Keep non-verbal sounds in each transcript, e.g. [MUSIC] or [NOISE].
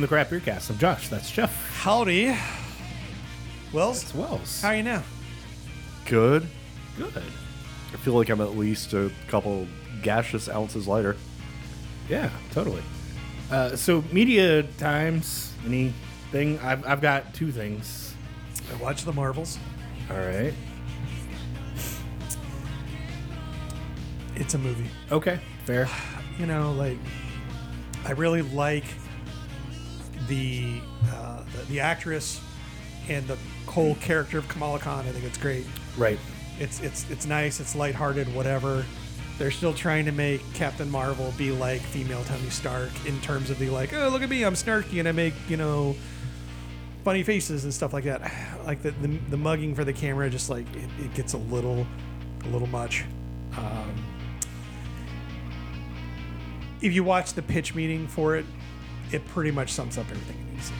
welcome to the Crap Beer Cast. I'm Josh. That's Jeff. Howdy. Wells, It's Wells. how are you now? Good. Good. I feel like I'm at least a couple gaseous ounces lighter. Yeah, totally. Uh, so, media times, anything? I've, I've got two things. I watched the Marvels. All right. It's a movie. Okay, fair. You know, like I really like the uh, the, the actress and the whole character of Kamala Khan. I think it's great. Right. It's it's it's nice. It's lighthearted. Whatever. They're still trying to make Captain Marvel be like female Tony Stark in terms of the like, oh look at me, I'm snarky and I make you know funny faces and stuff like that. [SIGHS] Like the the, the mugging for the camera, just like it, it gets a little a little much. Um, if you watch the pitch meeting for it, it pretty much sums up everything it needs.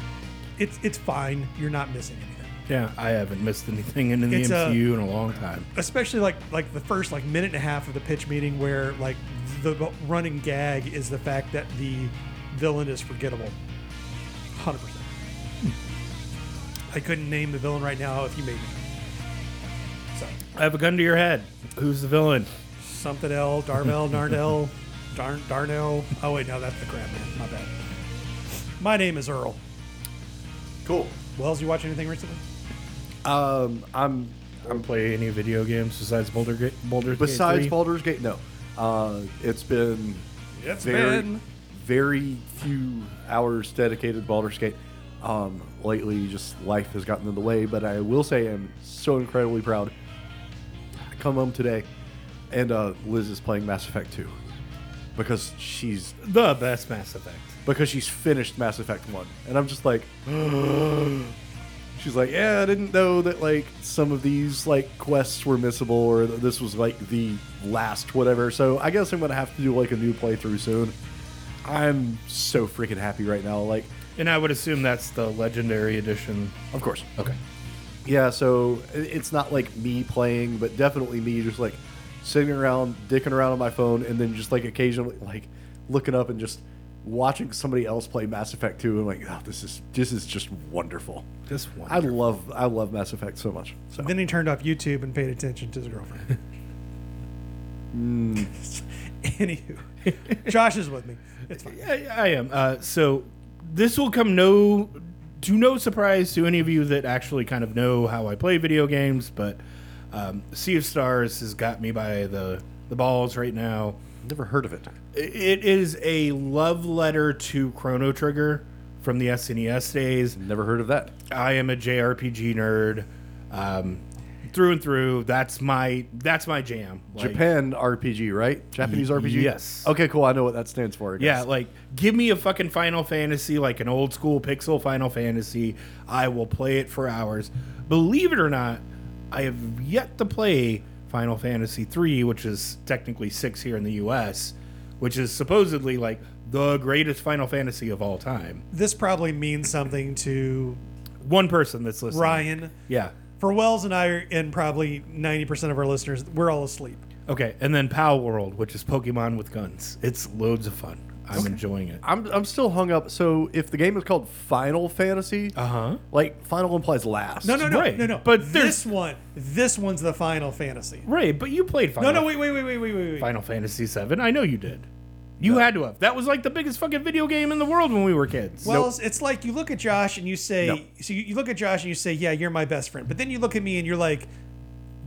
It's it's fine. You're not missing anything. Yeah, I haven't missed anything in the It's uh, a- MCU in a long time. especially like like the first like minute and a half of the pitch meeting where like the running gag is the fact that the villain is forgettable 100% hmm. i couldn't name the villain right now if you made me so I have a gun to your head. Who's the villain? something else darnell darnell [LAUGHS] Darn, darnell oh wait no that's the crab man my bad my name is earl Cool. wells you watch anything recently Um, I'm I'm playing any video games besides Boulder Gate. Boulder besides Gate 3? Baldur's Gate. No. Uh, it's been It's very, been- very few hours dedicated to Baldur's Gate. Um, lately, just life has gotten in the way. But I will say, I'm so incredibly proud. I come home today, and uh, Liz is playing Mass Effect 2 because she's the best Mass Effect. Because she's finished Mass Effect 1. And I'm just like, [GASPS] she's like, yeah, I didn't know that like some of these like quests were missable or that this was like the last whatever. So I guess I'm going to have to do like a new playthrough soon. I'm so freaking happy right now. Like, And I would assume that's the Legendary Edition. of course. Okay. Yeah, so it's not like me playing, but definitely me just like sitting around, dicking around on my phone, and then just like occasionally like looking up and just watching somebody else play Mass Effect 2 and like, oh, this is this is just wonderful. This one. I love I love Mass Effect so much. So then he turned off youtube and paid attention to his girlfriend [LAUGHS] [LAUGHS] Anywho, Josh is with me. It's fine. I, I am. Uh, so this will come no to no surprise to any of you that actually kind of know how I play video games, but um, Sea of Stars has got me by the the balls right now. Never heard of it. It is a love letter to Chrono Trigger from the SNES days. Never heard of that. I am a JRPG nerd. Um, through and through, that's my that's my jam. Like, Japan RPG, right? Japanese Y- RPG. yes. Okay, cool. I know what that stands for. Yeah, like give me a fucking Final Fantasy, like an old school pixel Final Fantasy. I will play it for hours. Believe it or not, I have yet to play Final Fantasy III, which is technically 6 here in the US, which is supposedly like the greatest Final Fantasy of all time. This probably means something to One person that's listening. Ryan. Yeah. For Wells and I, and probably 90% of our listeners, we're all asleep. Okay, and then Palworld, which is Pokemon with guns. It's loads of fun. I'm enjoying it. I'm I'm still hung up. So if the game is called Final Fantasy, Uh-huh. like final implies last. No, no, no, Right, no, no. but there's- this one, this one's the Final Fantasy. Right, but you played Final no, wait, wait, wait, wait, wait, wait, wait. Final Fantasy VII. I know you did. You had to have. That was like the biggest fucking video game in the world when we were kids. Well, it's, it's like you look at Josh and you say, Nope. so you, you look at Josh and you say, yeah, you're my best friend. But then you look at me and you're like,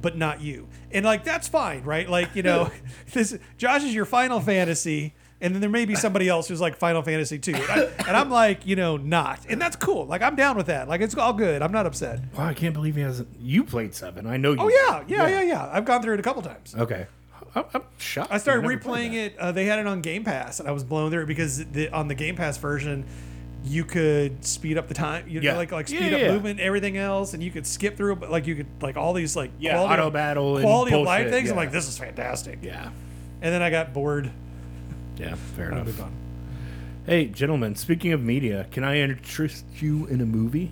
but not you. And like that's fine, right? Like you know, [LAUGHS] this Josh is your Final Fantasy, and then there may be somebody else who's like Final Fantasy two, and, I, and I'm like, you know, not, and that's cool. Like I'm down with that. Like it's all good. I'm not upset. wow, I can't believe he hasn't. You played seven. I know you. Oh yeah, yeah, yeah, yeah. I've gone through it a couple times. Okay. I'm, I'm shocked. I started you never played replaying that. it. Uh, they had it on Game Pass, and I was blown through it because the, on the Game Pass version, you could speed up the time. You know, Yeah. like like Yeah, speed up yeah. movement, everything else, and you could skip through. But like you could like all these like Yeah, quality auto of- battle and quality of life bullshit, things. I'm yeah. like, this is fantastic. Yeah. And then I got bored. Yeah. Fair and I enough. moved on. Hey, gentlemen. Speaking of media, can I interest you in a movie?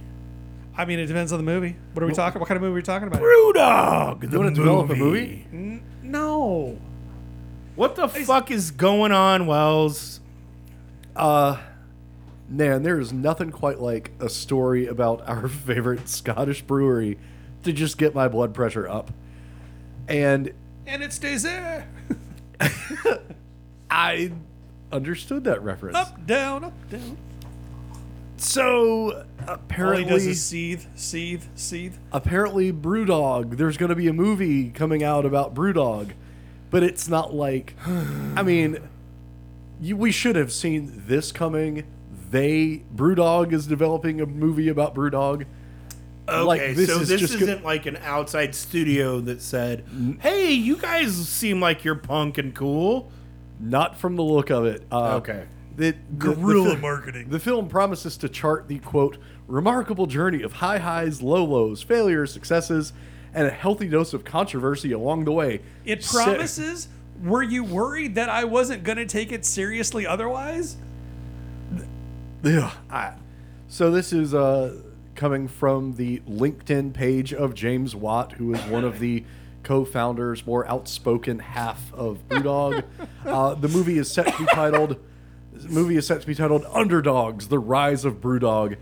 I mean, it depends on the movie. What are we talking? What kind of movie are we talking about? Brewdog. The wanna develop a movie? N- no. What the fuck is going on, Wells? Uh, man, there is nothing quite like a story about [LAUGHS] our favorite Scottish brewery to just get my blood pressure up. And And it stays there. [LAUGHS] [LAUGHS] I understood that reference. Up, down, up, down. So All he apparently, does is seethe, seethe, seethe. apparently, Brewdog. There's going to be a movie coming out about Brewdog, but it's not like. [SIGHS] I mean, you, we should have seen this coming. They Brewdog is developing a movie about Brewdog. Okay, Like, this so is this just go- isn't like an outside studio that said, "Hey, you guys seem like you're punk and cool." Not from the look of it. Uh, Okay. The, the- the Guerrilla fi- marketing. The film promises to chart the quote remarkable journey of high highs, low lows, failures, successes, and a healthy dose of controversy along the way. It Sa- promises. Were you worried that I wasn't going to take it seriously otherwise? Ugh, I- so this is uh, coming from the LinkedIn page of James Watt, who is one of the co-founders, more outspoken half of Brewdog. [LAUGHS] uh, the movie is set to be titled. The movie is set to be titled "Underdogs: The Rise of Brewdog."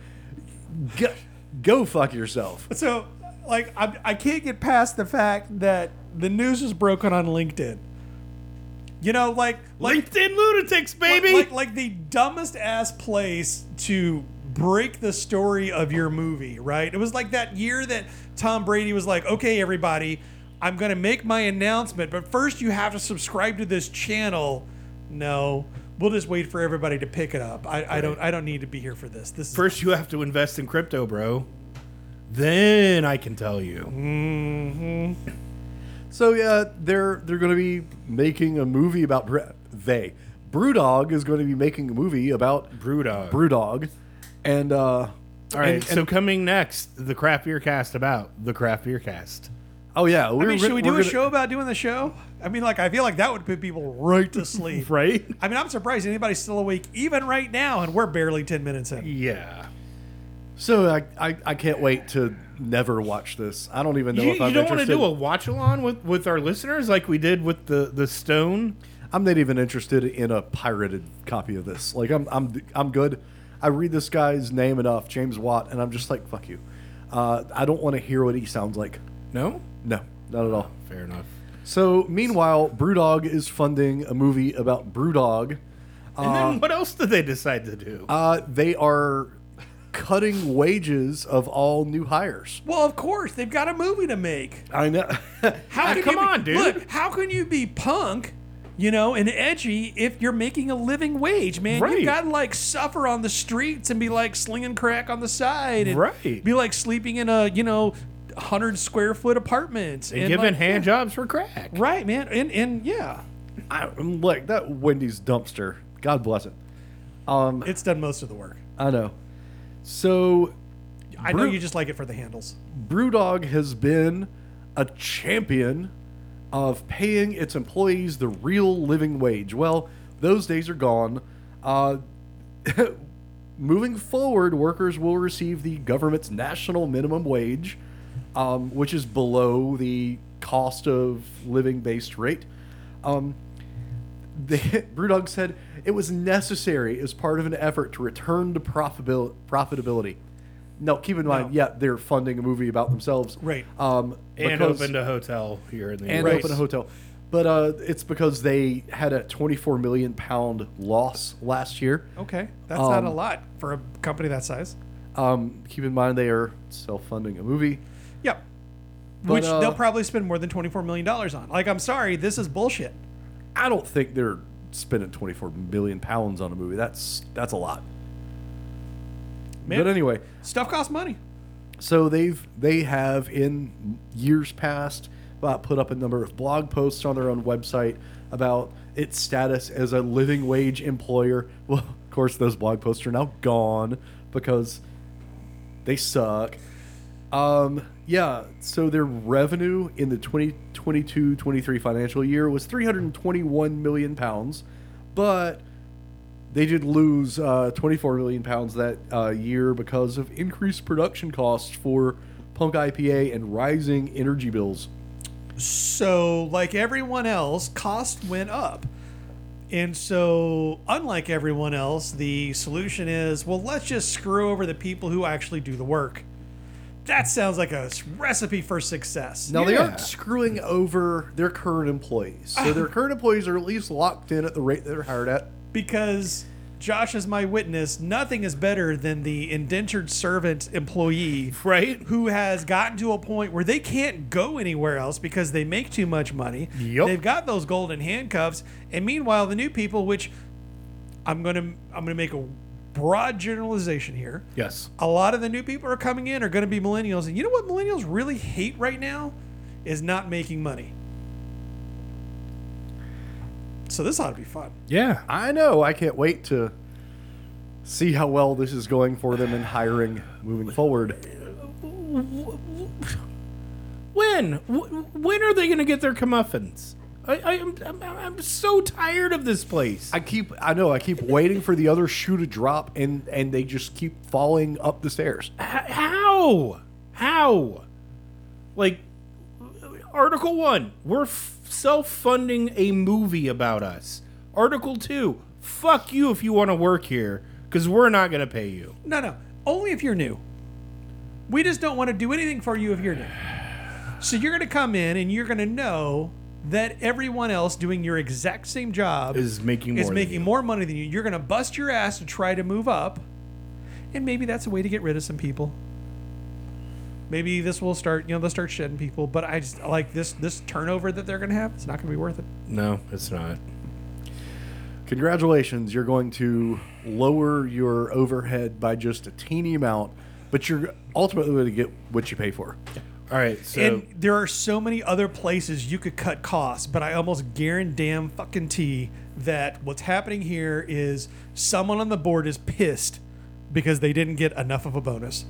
Go, go fuck yourself. So, like, I, I can't get past the fact that the news was broken on LinkedIn. You know, like, like, LinkedIn lunatics, like, baby. like, like the dumbest ass place to break the story of your movie, right? It was like that year that Tom Brady was like, okay, everybody, I'm going to make my announcement, but first you have to subscribe to this channel. No, we'll just wait for everybody to pick it up. I, I don't I don't need to be here for this. This is First, you have to invest in crypto, bro. Then I can tell you. So yeah, they're they're going to be making a movie about Bre- they Brewdog is going to be making a movie about Brewdog. Brewdog, and uh, All right. and- so coming next, the craft beer cast about the craft beer cast. Oh yeah, I we're, mean, should we do a gonna- show about doing the show? I mean, like, I feel like that would put people right to sleep. [LAUGHS] Right? I mean, I'm surprised anybody's still awake even right now, and we're barely 10 minutes in. Yeah. So I, I I can't wait to never watch this. I don't even know You, if you I'm don't want to do a watch along with, with our listeners like we did with the, the Stone? I'm not even interested in a pirated copy of this. Like I'm I'm I'm good. I read this guy's name enough, James Watt, and I'm just like fuck you. Uh, I don't want to hear what he sounds like. No? No, not at all. Fair enough. So meanwhile, Brewdog is funding a movie about Brewdog. And then what else did they decide to do? Uh, they are cutting wages of all new hires. Well, of course, they've got a movie to make. I know. [LAUGHS] How can come you be- on, dude. Look, how can you be punk, you know, and edgy if you're making a living wage, man? Right. You've got to like suffer on the streets and be like slinging crack on the side, and Right. Be like sleeping in a you know, hundred square foot apartments and giving like, hand yeah. jobs for crack. Right, man, and and yeah, I'm like that Wendy's dumpster. God bless it. Um, it's done most of the work. I know. So I know you just like it for the handles. Brewdog has been a champion of paying its employees the real living wage. Well, those days are gone. Uh, [LAUGHS] moving forward, workers will receive the government's national minimum wage, um, which is below the cost of living based rate. Um, the [LAUGHS] Brewdog said it was necessary as part of an effort to return to profitabil- profitability. No, keep in mind, No. yeah, they're funding a movie about themselves, Right. Um, And opened a hotel here in the and US. open a hotel, but uh, it's because they had a 24 million pound loss last year. Okay, that's not Um, a lot for a company that size. Um, keep in mind they are self-funding a movie. Yep. But, Which uh, they'll probably spend more than twenty-four million dollars on. Like, I'm sorry, this is bullshit. I don't think they're spending 24 million pounds on a movie. That's that's a lot. Man. But anyway, Stuff costs money. So they've they have in years past uh, put up a number of blog posts on their own website about its status as a living wage employer. [LAUGHS] Well, of course, those blog posts are now gone because they suck. Um, yeah, so their revenue in the 2022-23 financial year was 321 million pounds, but they did lose uh, 24 million pounds that uh, year because of increased production costs for Punk IPA and rising energy bills. So, like everyone else, cost went up. And so, unlike everyone else, the solution is well, let's just screw over the people who actually do the work. That sounds like a recipe for success. Now they aren't screwing over their current employees, so their ah. current employees are at least locked in at the rate they're hired at. because Josh is my witness, nothing is better than the indentured servant employee Right? who has gotten to a point where they can't go anywhere else because they make too much money. Yup. They've got those golden handcuffs, and meanwhile, the new people, which I'm gonna I'm gonna make a broad generalization here. Yes. A lot of the new people are coming in are going to be millennials, and you know what millennials really hate right now is not making money. So this ought to be fun. Yeah. I know. I can't wait to see how well this is going for them in hiring moving forward. When? When are they going to get their comeuppance? I, I, I'm, I'm, I'm so tired of this place. I keep. I know. I keep waiting for the other shoe to drop, and and they just keep falling up the stairs. H- how? How? Like, Article 1, we're f- self funding a movie about us. Article 2, fuck you if you want to work here, because we're not going to pay you. No, no, only if you're new. We just don't want to do anything for you if you're new. So you're going to come in and you're going to know that everyone else doing your exact same job Is making more is making more money than you. You're going to bust your ass to try to move up, and maybe that's a way to get rid of some people. Maybe this will start, you know, they'll start shedding people. But I just like this this turnover that they're going to have. It's not going to be worth it. No, it's not. Congratulations, you're going to lower your overhead by just a teeny amount, but you're ultimately going to get what you pay for. All right, so and there are so many other places you could cut costs, but I almost guarantee fucking tea that what's happening here is someone on the board is pissed because they didn't get enough of a bonus.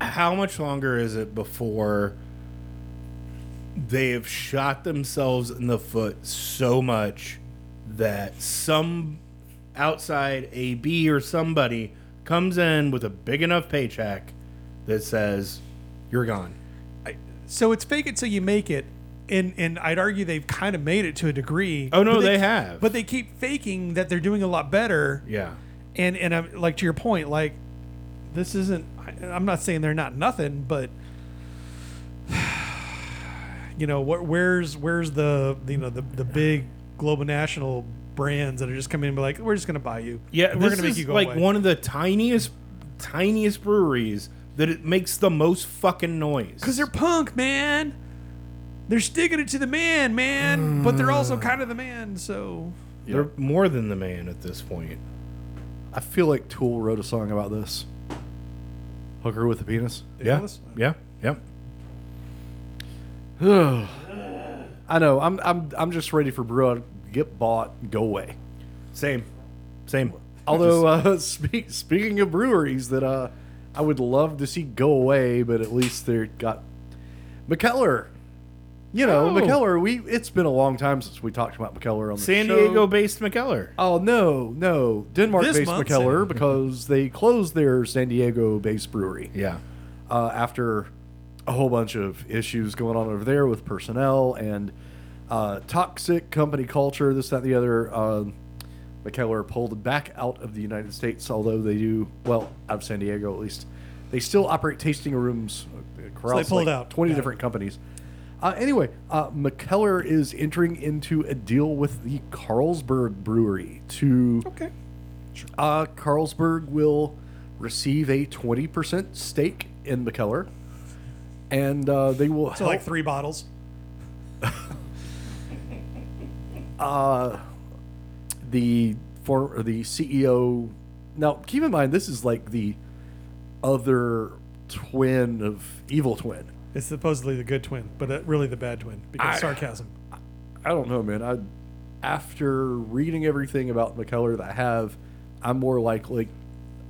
how much longer is it before they have shot themselves in the foot so much that some outside AB or somebody comes in with a big enough paycheck that says, You're gone? So it's fake it till you make it. And, and I'd argue they've kind of made it to a degree. Oh, no, but they have. But they keep faking that they're doing a lot better. Yeah. and and I'm like to your point, like this isn't. I- I'm not saying they're not nothing, but [SIGHS] you know, wh- where's where's the you know the the big global national brands that are just coming in and be like, we're just gonna buy you. Yeah, we're gonna make you go like away. one of the tiniest, tiniest breweries that it makes the most fucking noise. because they're punk, man. They're sticking it to the man, man, but they're also kind of the man. So they're more than the man at this point. I feel like Tool wrote a song about this. Hooker with a penis. They Yeah. this? Yeah. Yep. [SIGHS] I know. I'm I'm I'm just ready for Brew to get bought, and go away. Same. Same. Although uh, [LAUGHS] speak, speaking of breweries that uh, I would love to see go away, but at least they got Mikkeller. You know, Oh. Mikkeller. We it's been a long time since we talked about Mikkeller on the San show. Diego based Mikkeller. Oh no, no, Denmark-based This month, Mikkeller because they closed their San Diego-based brewery Yeah. uh, after a whole bunch of issues going on over there with personnel and uh, toxic company culture, this, that, and the other. Uh, Mikkeller pulled back out of the United States, although they do well out of San Diego at least. They still operate tasting rooms across pulled like out. twenty Got it. different companies. Uh, anyway, uh, Mikkeller is entering into a deal with the Carlsberg Brewery to okay. uh, Carlsberg will receive a 20% stake in Mikkeller, and uh, they will So help like three bottles. [LAUGHS] the for the CEO. Now, keep in mind, this is like the other twin of Evil Twin. It's supposedly the good twin, but uh, really the bad twin because I- sarcasm. I don't know, man. I after reading everything about Mikkeller that I have, I'm more likely.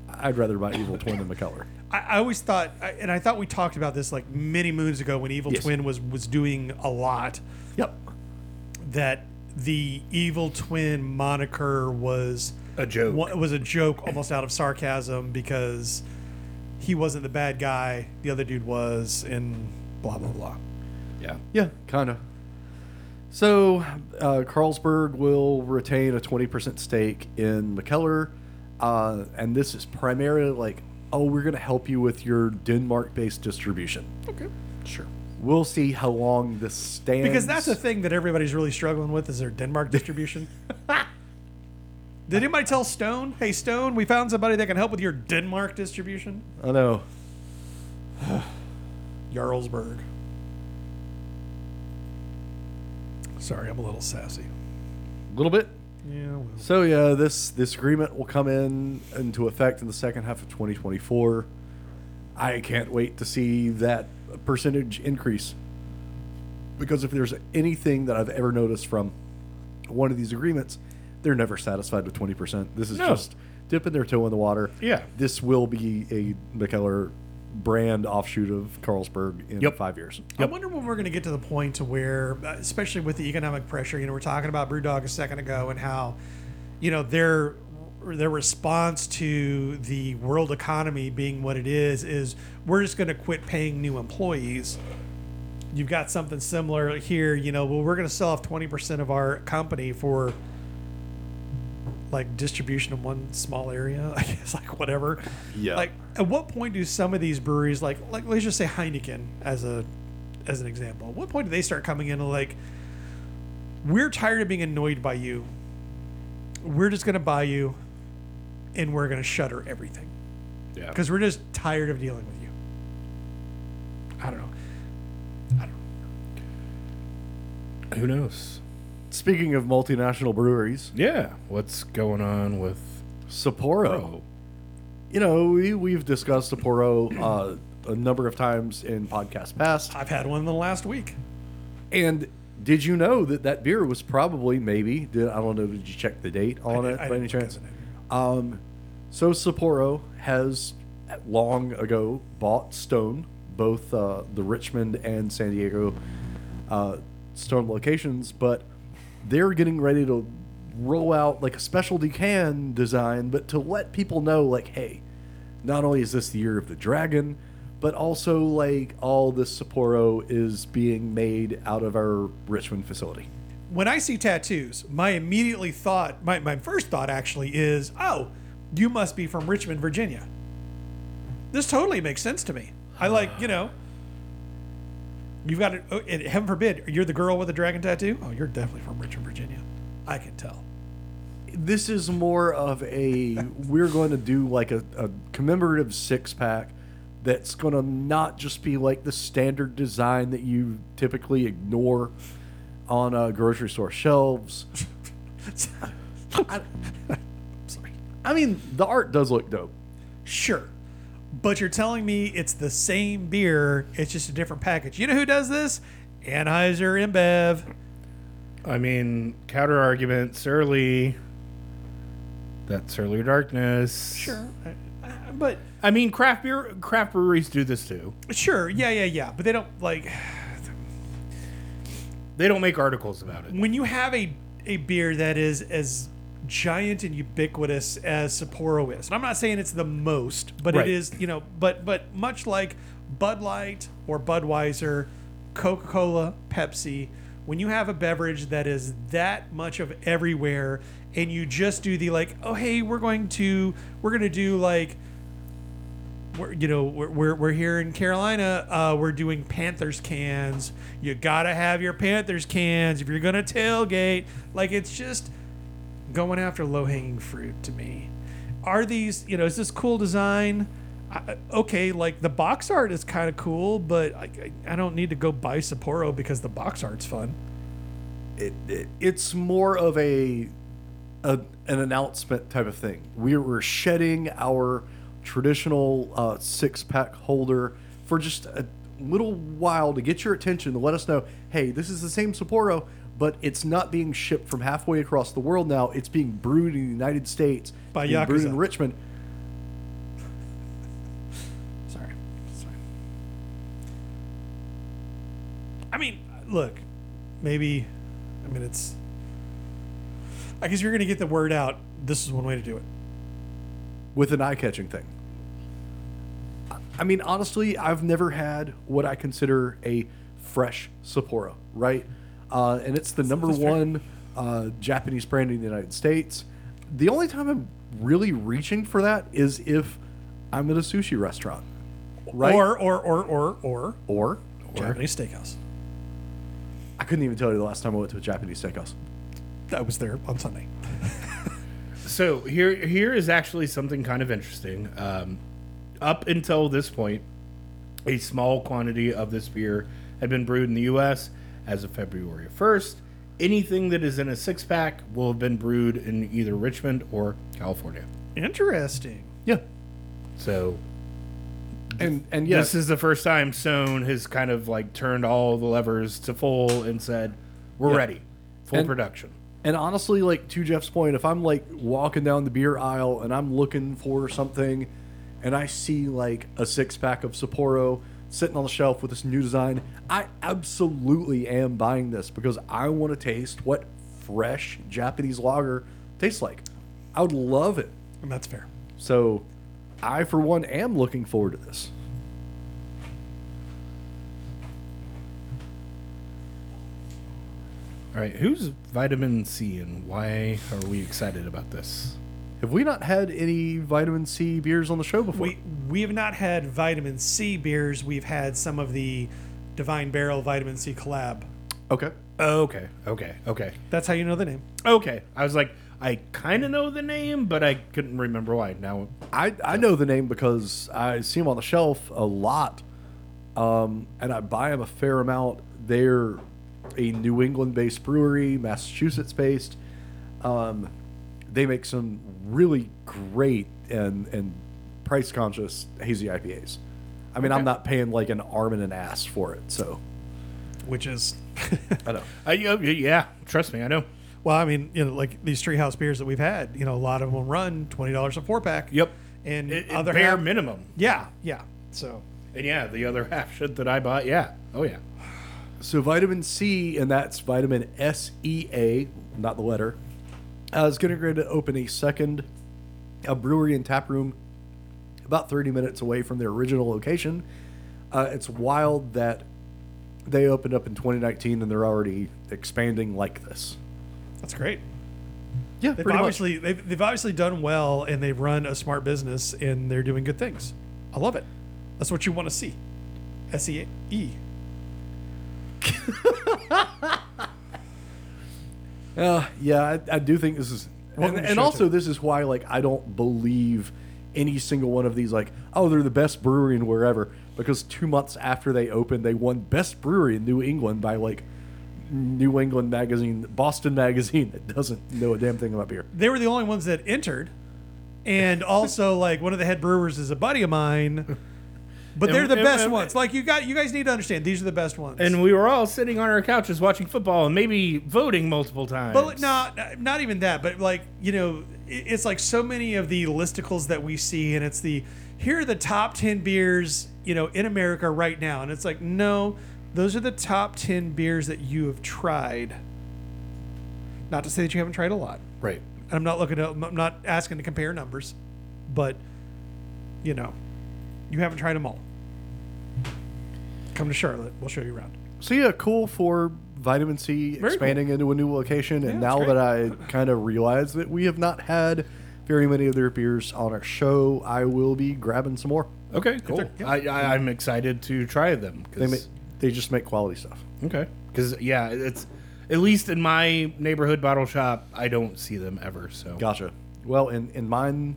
I'd rather buy Evil Twin than Mikkeller. I, I always thought, and I thought we talked about this like many moons ago when Evil Yes. Twin was was doing a lot. Yep. That the Evil Twin moniker was A joke. wa- was a joke, almost out of sarcasm, because he wasn't the bad guy, the other dude was, and blah blah blah. Yeah. Yeah, kind of. So, uh, Carlsberg will retain a 20% stake in Mikkeller. Uh, and this is primarily like, oh, we're going to help you with your Denmark based distribution. Okay, sure. We'll see how long this stands. Because that's the thing that everybody's really struggling with is their Denmark [LAUGHS] distribution. Did anybody tell Stone, hey Stone, we found somebody that can help with your Denmark distribution? I know. [SIGHS] Jarlsberg. Sorry, I'm a little sassy. A little bit. Yeah, well. So yeah, this this agreement will come in into effect in the second half of 2024. I can't wait to see that percentage increase. Because if there's anything that I've ever noticed from one of these agreements, they're never satisfied with 20%. This is No. just dipping their toe in the water. Yeah. This will be a Mikkeller brand offshoot of Carlsberg in Yep. 5 years. I wonder when we're going to get to the point to where, uh, especially with the economic pressure, you know, we're talking about BrewDog a second ago and how, you know, their their response to the world economy being what it is is we're just going to quit paying new employees. You've got something similar here, you know. Well, we're going to sell off twenty percent of our company for like distribution in one small area. [LAUGHS] I guess like whatever. Yeah. Like at what point do some of these breweries like like let's just say Heineken as a as an example. At what point do they start coming in and like we're tired of being annoyed by you. We're just going to buy you and we're going to shutter everything Yeah. because we're just tired of dealing with you. I don't know. I don't know. Who knows? Speaking of multinational breweries, Yeah. What's going on with Sapporo. Pro? You know, we, we've discussed Sapporo uh, a number of times in podcasts past. I've had one in the last week. And did you know that that beer was probably, maybe, did, I don't know, did you check the date on I- it I by any chance? Um, so Sapporo has long ago bought Stone, both uh, the Richmond and San Diego uh, Stone locations, but they're getting ready to roll out like a specialty can design, but to let people know, like, hey, not only is this the year of the dragon, but also like all this Sapporo is being made out of our Richmond facility. when I see tattoos, my immediately thought, my, my first thought actually is, oh, you must be from Richmond, Virginia. This totally makes sense to me. I like, you know, you've got it. Oh, and heaven forbid, you're the girl with the dragon tattoo. Oh, you're definitely from Richmond, Virginia. I can tell. this is more of a we're going to do like a, a commemorative six pack that's going to not just be like the standard design that you typically ignore on uh, grocery store shelves. [LAUGHS] Sorry. I mean, the art does look dope. Sure. But you're telling me it's the same beer, it's just a different package. You know who does this? Anheuser InBev. I mean, counter argument, Surly. That Surly Darkness. Sure. But I mean, craft beer, craft breweries do this too. Sure, yeah, yeah, yeah, but they don't like They don't make articles about it. when you have a a beer that is as giant and ubiquitous as Sapporo is. And I'm not saying it's the most, but Right. it is, you know, but but much like Bud Light or Budweiser, Coca-Cola, Pepsi, when you have a beverage that is that much of everywhere and you just do the like, oh hey, we're going to we're going to do like we're, you know we're, we're, we're here in carolina uh, we're doing panthers cans you gotta have your panthers cans if you're gonna tailgate like it's just going after low-hanging fruit to me. Are these you know is this cool design? I, okay like the box art is kind of cool but I, I, I don't need to go buy sapporo because the box art's fun. It, it it's more of a, a an announcement type of thing. We we're shedding our traditional uh, six pack holder for just a little while to get your attention to let us know, hey, this is the same Sapporo, but it's not being shipped from halfway across the world now. It's being brewed in the United States, By being brewed in Richmond. Sorry. Sorry. I mean, look, maybe, I mean, it's, I guess you're going to get the word out. This is one way to do it. with an eye catching thing. I mean, honestly, I've never had what I consider a fresh Sapporo, right? Uh, and it's the number one uh, Japanese brand in the United States. The only time I'm really reaching for that is if I'm at a sushi restaurant, right? Or or or or or or, Japanese steakhouse. I couldn't even tell you the last time I went to a Japanese steakhouse. I was there on Sunday. [LAUGHS] So here, here is actually something kind of interesting. Um, up until this point, a small quantity of this beer had been brewed in the U.S. as of February first. Anything that is in a six pack will have been brewed in either Richmond or California. Interesting. Yeah, So and and yes, this is the first time Stone has kind of like turned all the levers to full and said, "We're Yeah. ready, full And- production." And honestly, like to Jeff's point, if I'm like walking down the beer aisle and I'm looking for something and I see like a six pack of Sapporo sitting on the shelf with this new design, I absolutely am buying this because I want to taste what fresh Japanese lager tastes like. I would love it. And that's fair. So I, for one, am looking forward to this. All right, who's Vitamin Sea and why are we excited about this? Have we not had any Vitamin Sea beers on the show before? We we have not had Vitamin Sea beers. We've had some of the Divine Barrel Vitamin Sea collab. okay. Okay, okay, okay, That's how you know the name. okay. I was like, I kind of know the name, but I couldn't remember why. Now, I, I know the name because I see them on the shelf a lot, um, and I buy them a fair amount. They're a New England-based brewery, Massachusetts-based. Um, they make some really great and and price-conscious hazy IPAs. I mean, I'm not paying like an arm and an ass for it, so Which is [LAUGHS] I know. I, yeah, yeah, trust me, I know. well, I mean, you know, like these treehouse beers that we've had, you know, a lot of them run twenty dollars a four pack. Yep, And it, it other bare half, minimum. Yeah, yeah. So And yeah, the other half shit that I bought, yeah, oh yeah, So Vitamin Sea, and that's vitamin S E A, not the letter, uh, is getting ready to open a second a brewery and tap room about 30 minutes away from their original location. Uh, it's wild that they opened up in 2019 and they're already expanding like this. that's great. Yeah, They've obviously they've, they've obviously done well and they've run a smart business and they're doing good things. I love it. That's what you want to see. S E E. [LAUGHS] Uh, yeah, I, I do think this is, Welcome and, to and also this is why like I don't believe any single one of these like oh they're the best brewery in wherever because two months after they opened they won best brewery in New England by like New England magazine, Boston magazine that doesn't know a damn thing about beer. They were the only ones that entered, and [LAUGHS] also like one of the head brewers is a buddy of mine. But And- they're the and- best and- ones. Like you got, you guys need to understand. These are the best ones. and we were all sitting on our couches watching football and maybe voting multiple times. But not not even that. But like you know, it's like so many of the listicles that we see, and it's the here are the top ten beers you know in America right now, and it's like no, those are the top ten beers that you have tried. Not to say that you haven't tried a lot. right, And I'm not looking to, I'm not asking to compare numbers, but you know, you haven't tried them all. Come to Charlotte, we'll show you around. So yeah, cool for Vitamin Sea Very expanding into a new location. And Yeah, now it's that I kind of realize that we have not had very many of their beers on our show, I will be grabbing some more. okay, cool. yeah. I, I, I'm excited to try them. 'cause- They make, they just make quality stuff. okay, because yeah, it's at least in my neighborhood bottle shop, I don't see them ever. So Gotcha. Well, in in mine,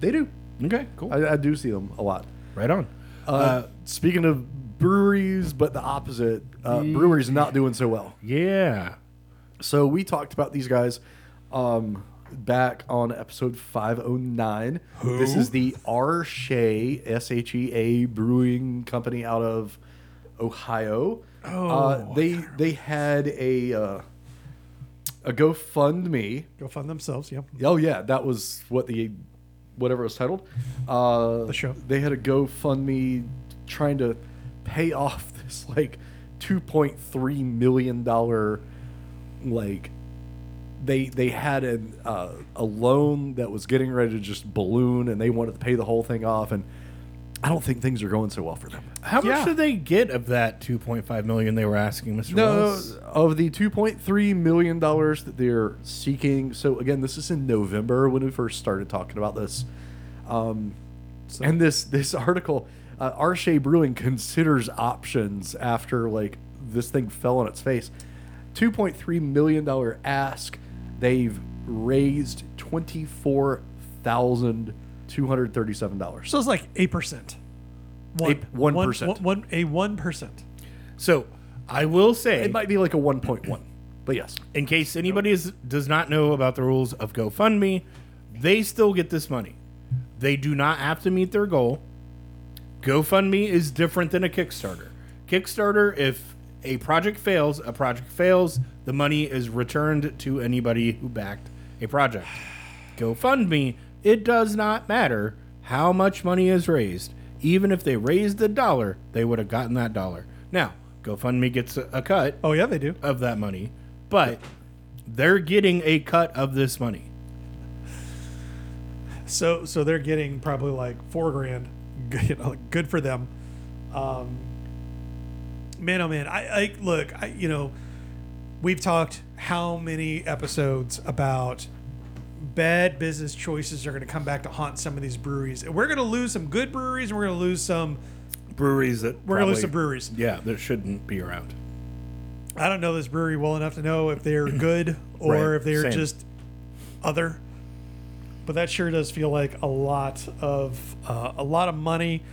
they do. okay, cool, I, I do see them a lot. Right on. Uh, speaking of breweries, but the opposite, uh, breweries not doing so well. Yeah, So we talked about these guys um, back on episode 509. Who? This is the R. Shea, S H E A Brewing Company out of Ohio. Oh, uh, they they had a uh, a GoFundMe. Go fund themselves. Yep. Oh yeah, that was what the whatever it was titled. Uh, The show. They had a GoFundMe trying to pay off [LAUGHS] this like two point three million dollar like they they had an, uh, a loan that was getting ready to just balloon and they wanted to pay the whole thing off and I don't think things are going so well for them. How much Yeah. did they get of that 2.5 million they were asking, Mr. No, Wells? of the 2.3 million dollars that they're seeking. So again, this is in November when we first started talking about this. Um, and this this article, uh, R. Shea Brewing considers options after like this thing fell on its face. 2.3 million dollar ask. They've raised twenty four thousand two hundred thirty seven dollars. So it's like eight percent. Eight- 1%. One, one, a one percent. So I will say, It might be like a 1.1, but yes. in case anybody is, does not know about the rules of GoFundMe, they still get this money. They do not have to meet their goal. GoFundMe is different than a Kickstarter. Kickstarter, if a project fails, a project fails, the money is returned to anybody who backed a project. GoFundMe, it does not matter how much money is raised. Even if they raised a dollar, they would have gotten that dollar. Now, GoFundMe gets a, a cut Oh yeah, they do. of that money, but they're getting a cut of this money. So so they're getting probably like four grand. Good, [LAUGHS] you know, good for them. Um, man, oh man, I, I look, I you know, we've talked how many episodes about bad business choices are going to come back to haunt some of these breweries. And we're going to lose some good breweries, and we're going to lose some. Breweries that We're going to lose some breweries. Yeah, that shouldn't be around. I don't know this brewery well enough to know if they're [CLEARS THROAT] good or Right, if they're same. just other. But that sure does feel like a lot of uh, a lot of money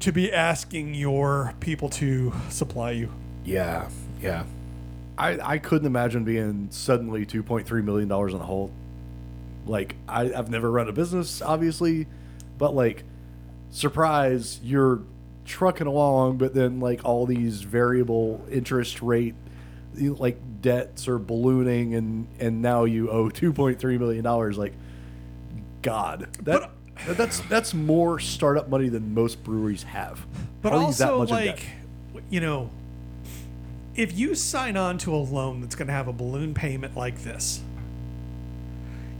to be asking your people to supply you. Yeah, yeah. I, I couldn't imagine being suddenly two point three million dollars in the hole. Like I, I've never run a business, obviously, but like surprise, you're trucking along, but then like all these variable interest rate like debts are ballooning and and now you owe two point three million dollars. Like God. That that- that's that's more startup money than most breweries have. But that also, like, you know, if you sign on to a loan that's going to have a balloon payment like this,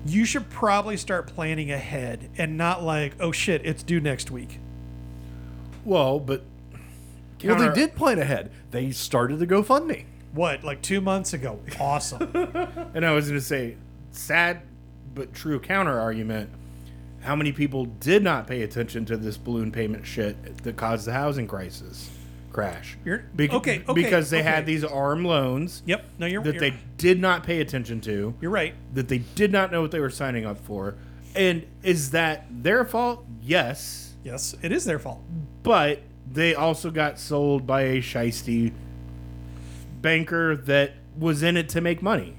you should probably start planning ahead and not like, oh shit, it's due next week. Well, but well, counter- they did plan ahead. They started the GoFundMe. What, like two months ago? Awesome. [LAUGHS] And I was going to say, sad but true counter argument. How many people did not pay attention to this balloon payment shit that caused the housing crisis crash? You're- Bec- okay, okay, because they okay. had these arm loans yep. No, you're, that you're, they did not pay attention to. you're right. that they did not know what they were signing up for. And is that their fault? Yes. Yes, it is their fault. But they also got sold by a shisty banker that was in it to make money.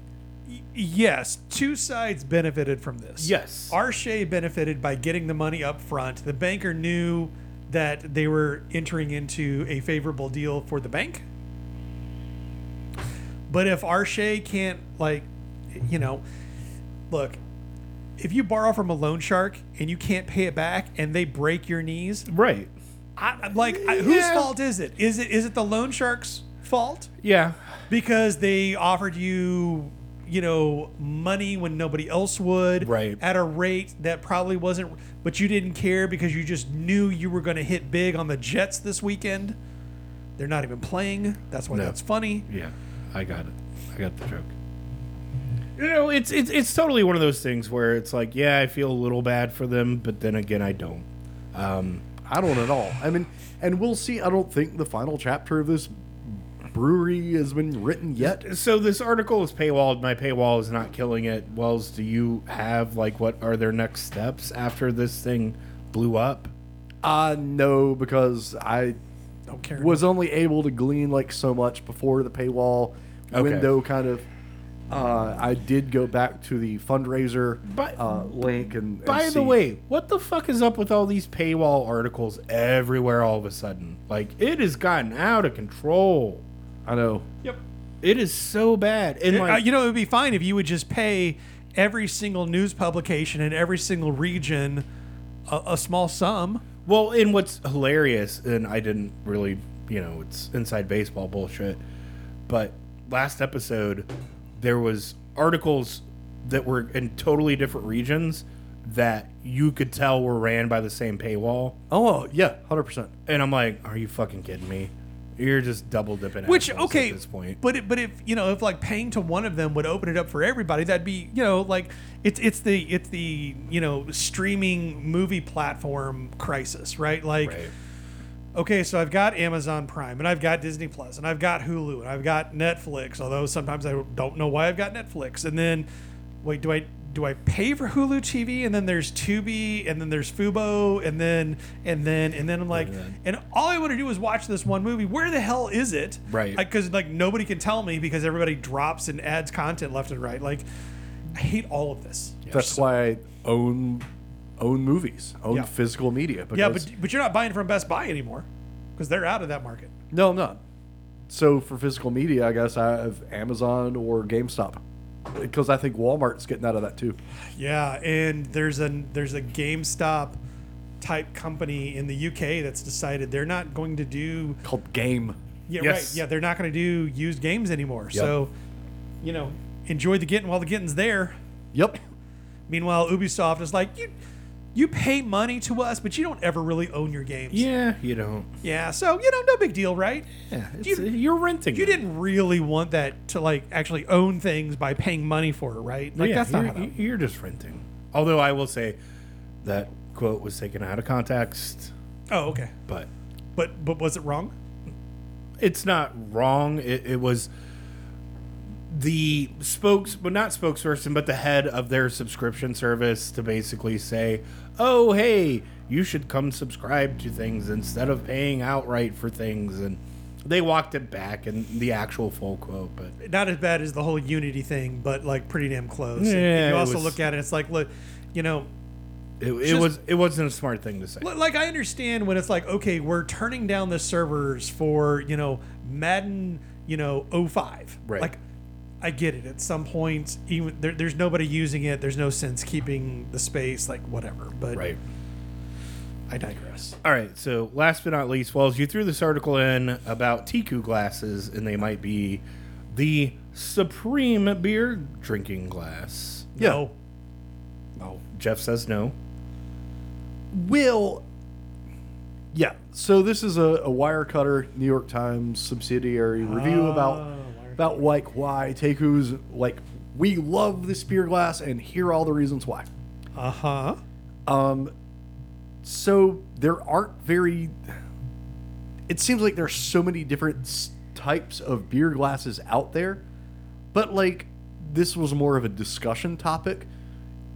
Yes, two sides benefited from this. Yes. R. Shea benefited by getting the money up front. The banker knew that they were entering into a favorable deal for the bank. But if R. Shea can't, like, you know, look, if you borrow from a loan shark and you can't pay it back and they break your knees, Right. I, like, I, whose Yeah. fault is it? Is it is it the loan shark's fault? Yeah. because they offered you you know money when nobody else would Right. at a rate that probably wasn't but you didn't care because you just knew you were going to hit big on the jets this weekend they're not even playing that's why No. that's funny Yeah. I got it. I got the joke. You know, it's it's it's totally one of those things where it's like, yeah, I feel a little bad for them, but then again, I don't. Um, I don't at all. I mean, and we'll see. I don't think the final chapter of this brewery has been written yet. so this article is paywalled. My paywall is not killing it. Wells, do you have like what are their next steps after this thing blew up? Uh no, because I don't care was only able to glean like so much before the paywall Okay. window kind of. Uh, I did go back to the fundraiser But- uh, link and. and By the way, what the fuck is up with all these paywall articles everywhere all of a sudden? Like it has gotten out of control. I know. yep It is so bad. And Uh, like, you know it would be fine if you would just pay every single news publication in every single region a, a small sum Well, and what's hilarious, and I didn't really, you know, it's inside baseball bullshit, but last episode there was articles that were in totally different regions that you could tell were ran by the same paywall. Oh yeah, hundred percent. And I'm like, are you fucking kidding me? You're just double dipping. Which okay, at this point. but it, but if you know if like paying to one of them would open it up for everybody, that'd be you know like it's it's the it's the you know streaming movie platform crisis, right? Like Right. okay, so I've got Amazon Prime and I've got Disney Plus and I've got Hulu and I've got Netflix. Although sometimes I don't know why I've got Netflix. And then wait, do I do I pay for Hulu TV? And then there's Tubi and then there's Fubo and then and then and then I'm like, And and all I want to do is watch this one movie. Where the hell is it? Right. Because like nobody can tell me because everybody drops and adds content left and right. Like I hate all of this. That's why I own own movies, own Yeah. physical media. Because, Yeah, but but you're not buying from Best Buy anymore because they're out of that market. no, I'm not. So for physical media, I guess I have Amazon or GameStop because I think Walmart's getting out of that too. Yeah, and there's a there's a GameStop type company in the UK that's decided they're not going to do Called Game. yeah Yes. right yeah they're not going to do used games anymore. So, you know, enjoy the getting while the getting's there. Yep. Meanwhile, Ubisoft is like you you pay money to us, but you don't ever really own your games. yeah, you don't. Yeah, so you know, no big deal, right? Yeah, you, you're renting. You them. didn't really want that to like actually own things by paying money for it, right? Like yeah, that's not you're, how that. you're just renting. Although I will say that quote was taken out of context, Oh, okay. but But but was it wrong? it's not wrong. It, it was the spokes, but not spokesperson, but the head of their subscription service to basically say, "Oh, hey, you should come subscribe to things instead of paying outright for things." And they walked it back in the actual full quote, but not as bad as the whole Unity thing, but like pretty damn close. And Yeah, you also was- look at it, it's like, look, you know, it, it Just- was it wasn't a smart thing to say. like I understand when it's like, okay, we're turning down the servers for you know Madden, you know 05. Right. Like, I get it. At some point, even there, there's nobody using it. There's no sense keeping the space, like whatever. But Right. I digress. All right. So last but not least, Wells, you threw this article in about Teku glasses, and they might be the supreme beer drinking glass. Yeah. No. Oh, Jeff says no. Will. Yeah. So this is a, a Wirecutter New York Times subsidiary review about Wirecutter. About like why Teku's like we love this beer glass and here are all the reasons why. Uh huh. Um, so there aren't very. It seems like there's so many different types of beer glasses out there, but like this was more of a discussion topic.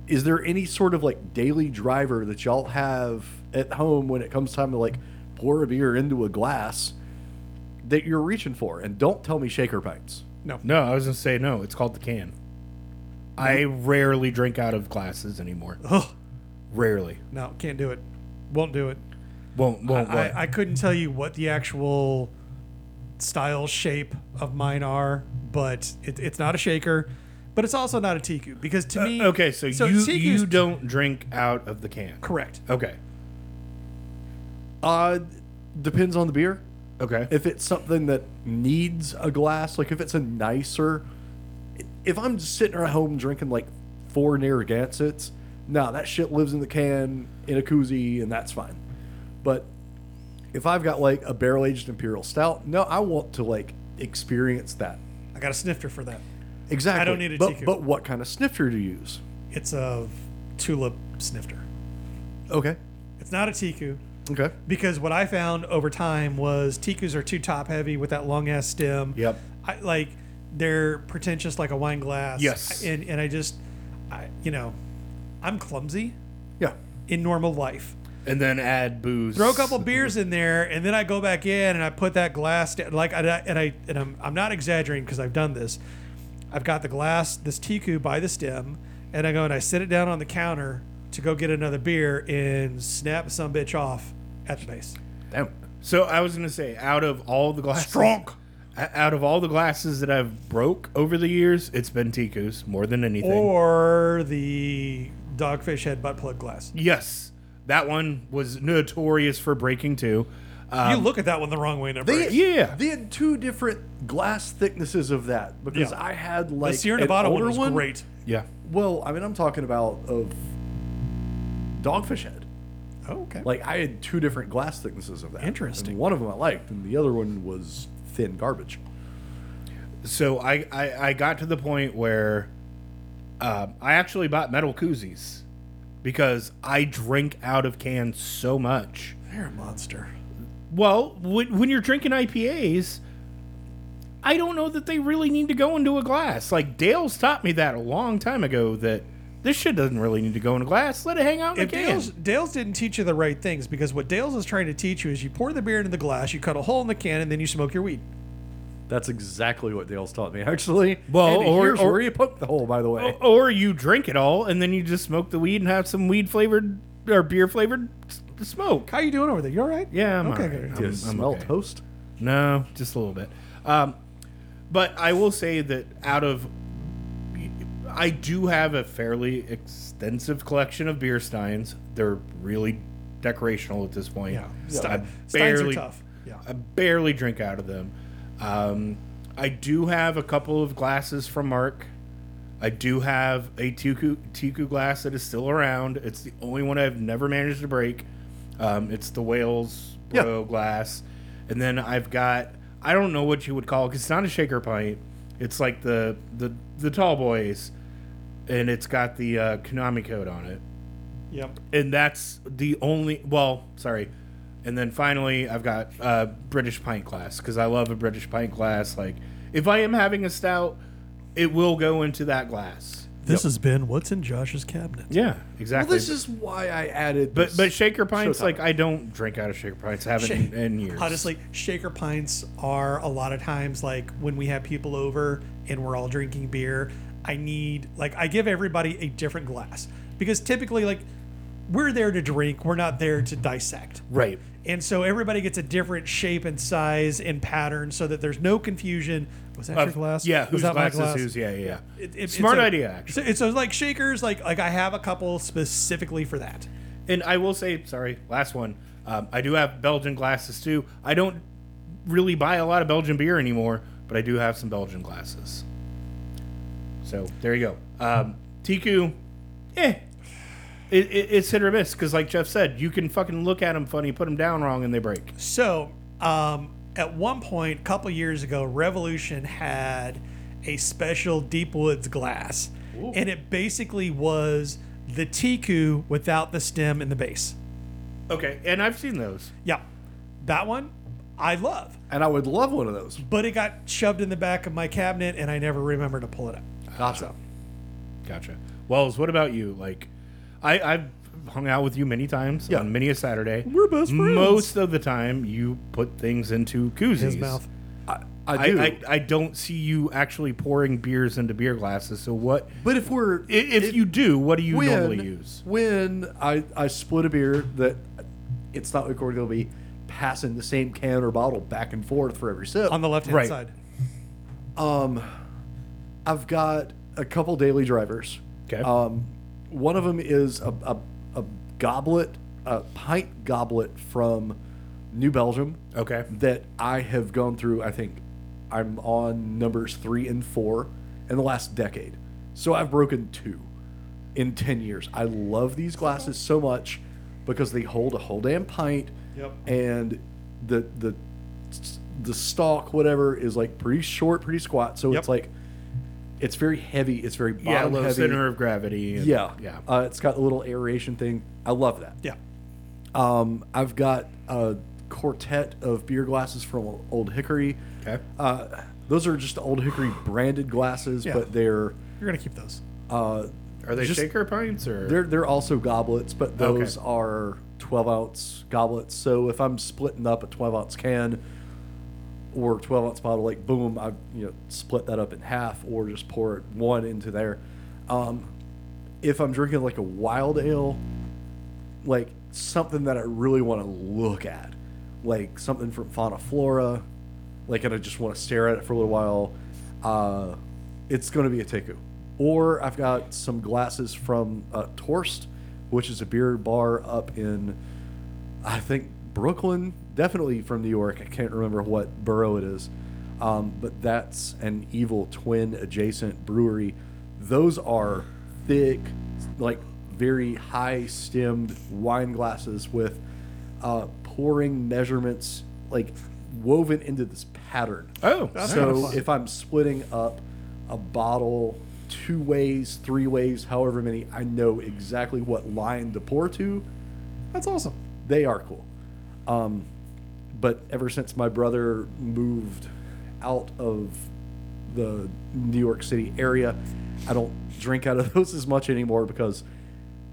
Is there any sort of like daily driver that y'all have at home when it comes time to like pour a beer into a glass that you're reaching for? And don't tell me shaker pints. No. No, I was gonna say no. It's called the can. I rarely drink out of glasses anymore. Ugh. Rarely. No, can't do it. Won't do it. Won't won't. I, what? I couldn't tell you what the actual style shape of mine are, but it, it's not a shaker, but it's also not a Teku because to me, Uh, okay, so, you Teku's- you don't drink out of the can. correct. Okay. Uh, depends on the beer. Okay. if it's something that needs a glass, like if it's a nicer, if I'm just sitting at home drinking like four Narragansetts, nah, that shit lives in the can in a koozie and that's fine. But if I've got like a barrel aged imperial stout, no, I want to like experience that. I got a snifter for that. Exactly. I don't need a but, Teku. but what kind of snifter do you use? It's a tulip snifter. Okay. It's not a Teku Okay. because what I found over time was Tekus are too top heavy with that long ass stem. Yep. I like they're pretentious like a wine glass. Yes. and and I just, I you know, I'm clumsy Yeah. in normal life. And then add booze. throw a couple [LAUGHS] beers in there, and then I go back in and I put that glass down. Like, and I and, I, and I'm, I'm not exaggerating because I've done this. I've got the glass, this Teku by the stem, and I go and I sit it down on the counter to go get another beer and snap some bitch off at the base. Damn. So I was gonna say, out of all the glasses, Strong. out of all the glasses that I've broke over the years, it's been Teku's more than anything. Or the dogfish head butt plug glass. yes, that one was notorious for breaking too. Um, you look at that one the wrong way, number They, eight. Yeah. They had two different glass thicknesses of that because Yeah. I had like The like Sierra an Nevada one older was great. yeah. Well, I mean, I'm talking about of Dogfish Head. Oh, okay. Like I had two different glass thicknesses of that. Interesting. And one of them I liked, and the other one was thin garbage. So I, I, I got to the point where uh, I actually bought metal koozies because I drink out of cans so much. You're a monster. Well, when, when you're drinking IPAs, I don't know that they really need to go into a glass. Like Dale's taught me that a long time ago that this shit doesn't really need to go in a glass. Let it hang out in If a can. Dale's, Dale's didn't teach you the right things because what Dale's is trying to teach you is you pour the beer into the glass, you cut a hole in the can, and then you smoke your weed. That's exactly what Dale's taught me, [LAUGHS] actually. Well, And or- here's or- where you poke the hole, by the way. Or you drink it all and then you just smoke the weed and have some weed flavored or beer flavored s- smoke. How you doing over there? You all right? Yeah, I'm okay. all right. good. Do you I'm- I'm smell okay. toast? No, just a little bit. Um, but I will say that out of, I do have a fairly extensive collection of beer steins. They're really decorational at this point. Yeah. I Stein- Steins are barely, tough. Yeah. I barely drink out of them. Um, I do have a couple of glasses from Mark. I do have a Teku, Teku glass that is still around. It's the only one I've never managed to break. Um, it's the Wales Yeah. Bro glass. And then I've got, I don't know what you would call it, 'cause it's not a shaker pint. It's like the, the, the tall boys. And it's got the uh, Konami code on it Yep. and that's the only well sorry and then finally i've got uh british pint glass because i love a british pint glass like if i am having a stout it will go into that glass This has been what's in Josh's cabinet. yeah Well, exactly this is why I added. but this but shaker pints showtime. like i don't drink out of shaker pints I haven't in, in years Honestly, shaker pints are a lot of times like when we have people over and we're all drinking beer. I need like I give everybody a different glass because typically like we're there to drink, we're not there to dissect. right And so everybody gets a different shape and size and pattern so that there's no confusion. Was that your glass? yeah whose my glass, glass? is whose yeah yeah. It- it- smart it's a- idea actually So it's so like shakers, like like I have a couple specifically for that. and I will say, sorry, last one. Um, I do have Belgian glasses too. I don't really buy a lot of Belgian beer anymore, but I do have some Belgian glasses. So there you go. Um, Teku, eh. It, it, it's hit or miss because, like Jeff said, you can fucking look at them funny, put them down wrong, and they break. So, um, at one point, a couple years ago, Revolution had a special Deep Woods glass, and it basically was the Teku without the stem and the base. Okay, and I've seen those. Yeah, that one I love, and I would love one of those. but it got shoved in the back of my cabinet, and I never remember to pull it up. Gotcha. Gotcha. Wells, what about you? Like, I, I've hung out with you many times Yeah. on many a Saturday. We're best friends. Most of the time, you put things into koozies. His mouth. I, I I, do. I, I don't see you actually pouring beers into beer glasses. So what? but if we're i- If you do, what do you when, normally use? When I, I split a beer that it's not like we're going to be passing the same can or bottle back and forth for every sip. On the left hand Right. side. Um, I've got a couple daily drivers. Okay. Um, one of them is a, a, a goblet, a pint goblet from New Belgium Okay. that I have gone through. I think I'm on numbers three and four in the last decade. So I've broken two in 10 years. I love these glasses so much because they hold a whole damn pint Yep. and the the the stalk whatever is like pretty short pretty squat so Yep. it's like it's very heavy it's very Yeah, bottom low heavy center of gravity. and- yeah Yeah. uh, it's got a little aeration thing i love that Yeah. um, i've got a quartet of beer glasses from old hickory Okay. uh, those are just old hickory branded glasses Yeah. but they're You're gonna keep those. uh, Are they just- shaker pints or? they're they're also goblets, but those Okay. are 12 ounce goblets. So if I'm splitting up a 12 ounce can or 12 ounce bottle, like boom, I you know split that up in half or just pour it one into there. Um, if I'm drinking like a wild ale, like something that I really want to look at, like something from Fauna Flora, like and I just want to stare at it for a little while, uh, it's going to be a Teku. Or I've got some glasses from uh, Torst, which is a beer bar up in, I think Brooklyn, definitely from New York. I can't remember what borough it is, um, but that's an evil twin adjacent brewery. Those are thick, like very high stemmed wine glasses with uh, pouring measurements like woven into this pattern. Oh, so if I'm splitting up a bottle two ways, three ways, however many, I know exactly what line to pour to. That's awesome. They are cool. Um, but ever since my brother moved out of the New York City area, I don't drink out of [LAUGHS] those as much anymore because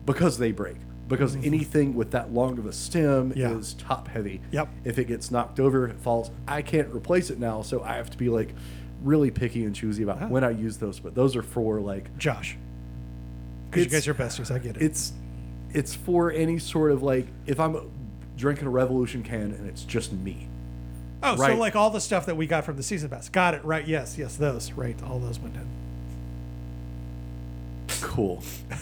because they break. Because anything with that long of a stem Yeah. is top heavy. Yep. If it gets knocked over, it falls. I can't replace it now, so I have to be like really picky and choosy about when I use those. But those are for like Josh. Because you guys are besties. I get it. it's it's for any sort of like if I'm drinking a Revolution can and it's just me. oh, so like all the stuff that we got from the season pass. Got it. Right. Yes. Yes. Those. Right. All those went in. Cool. [LAUGHS]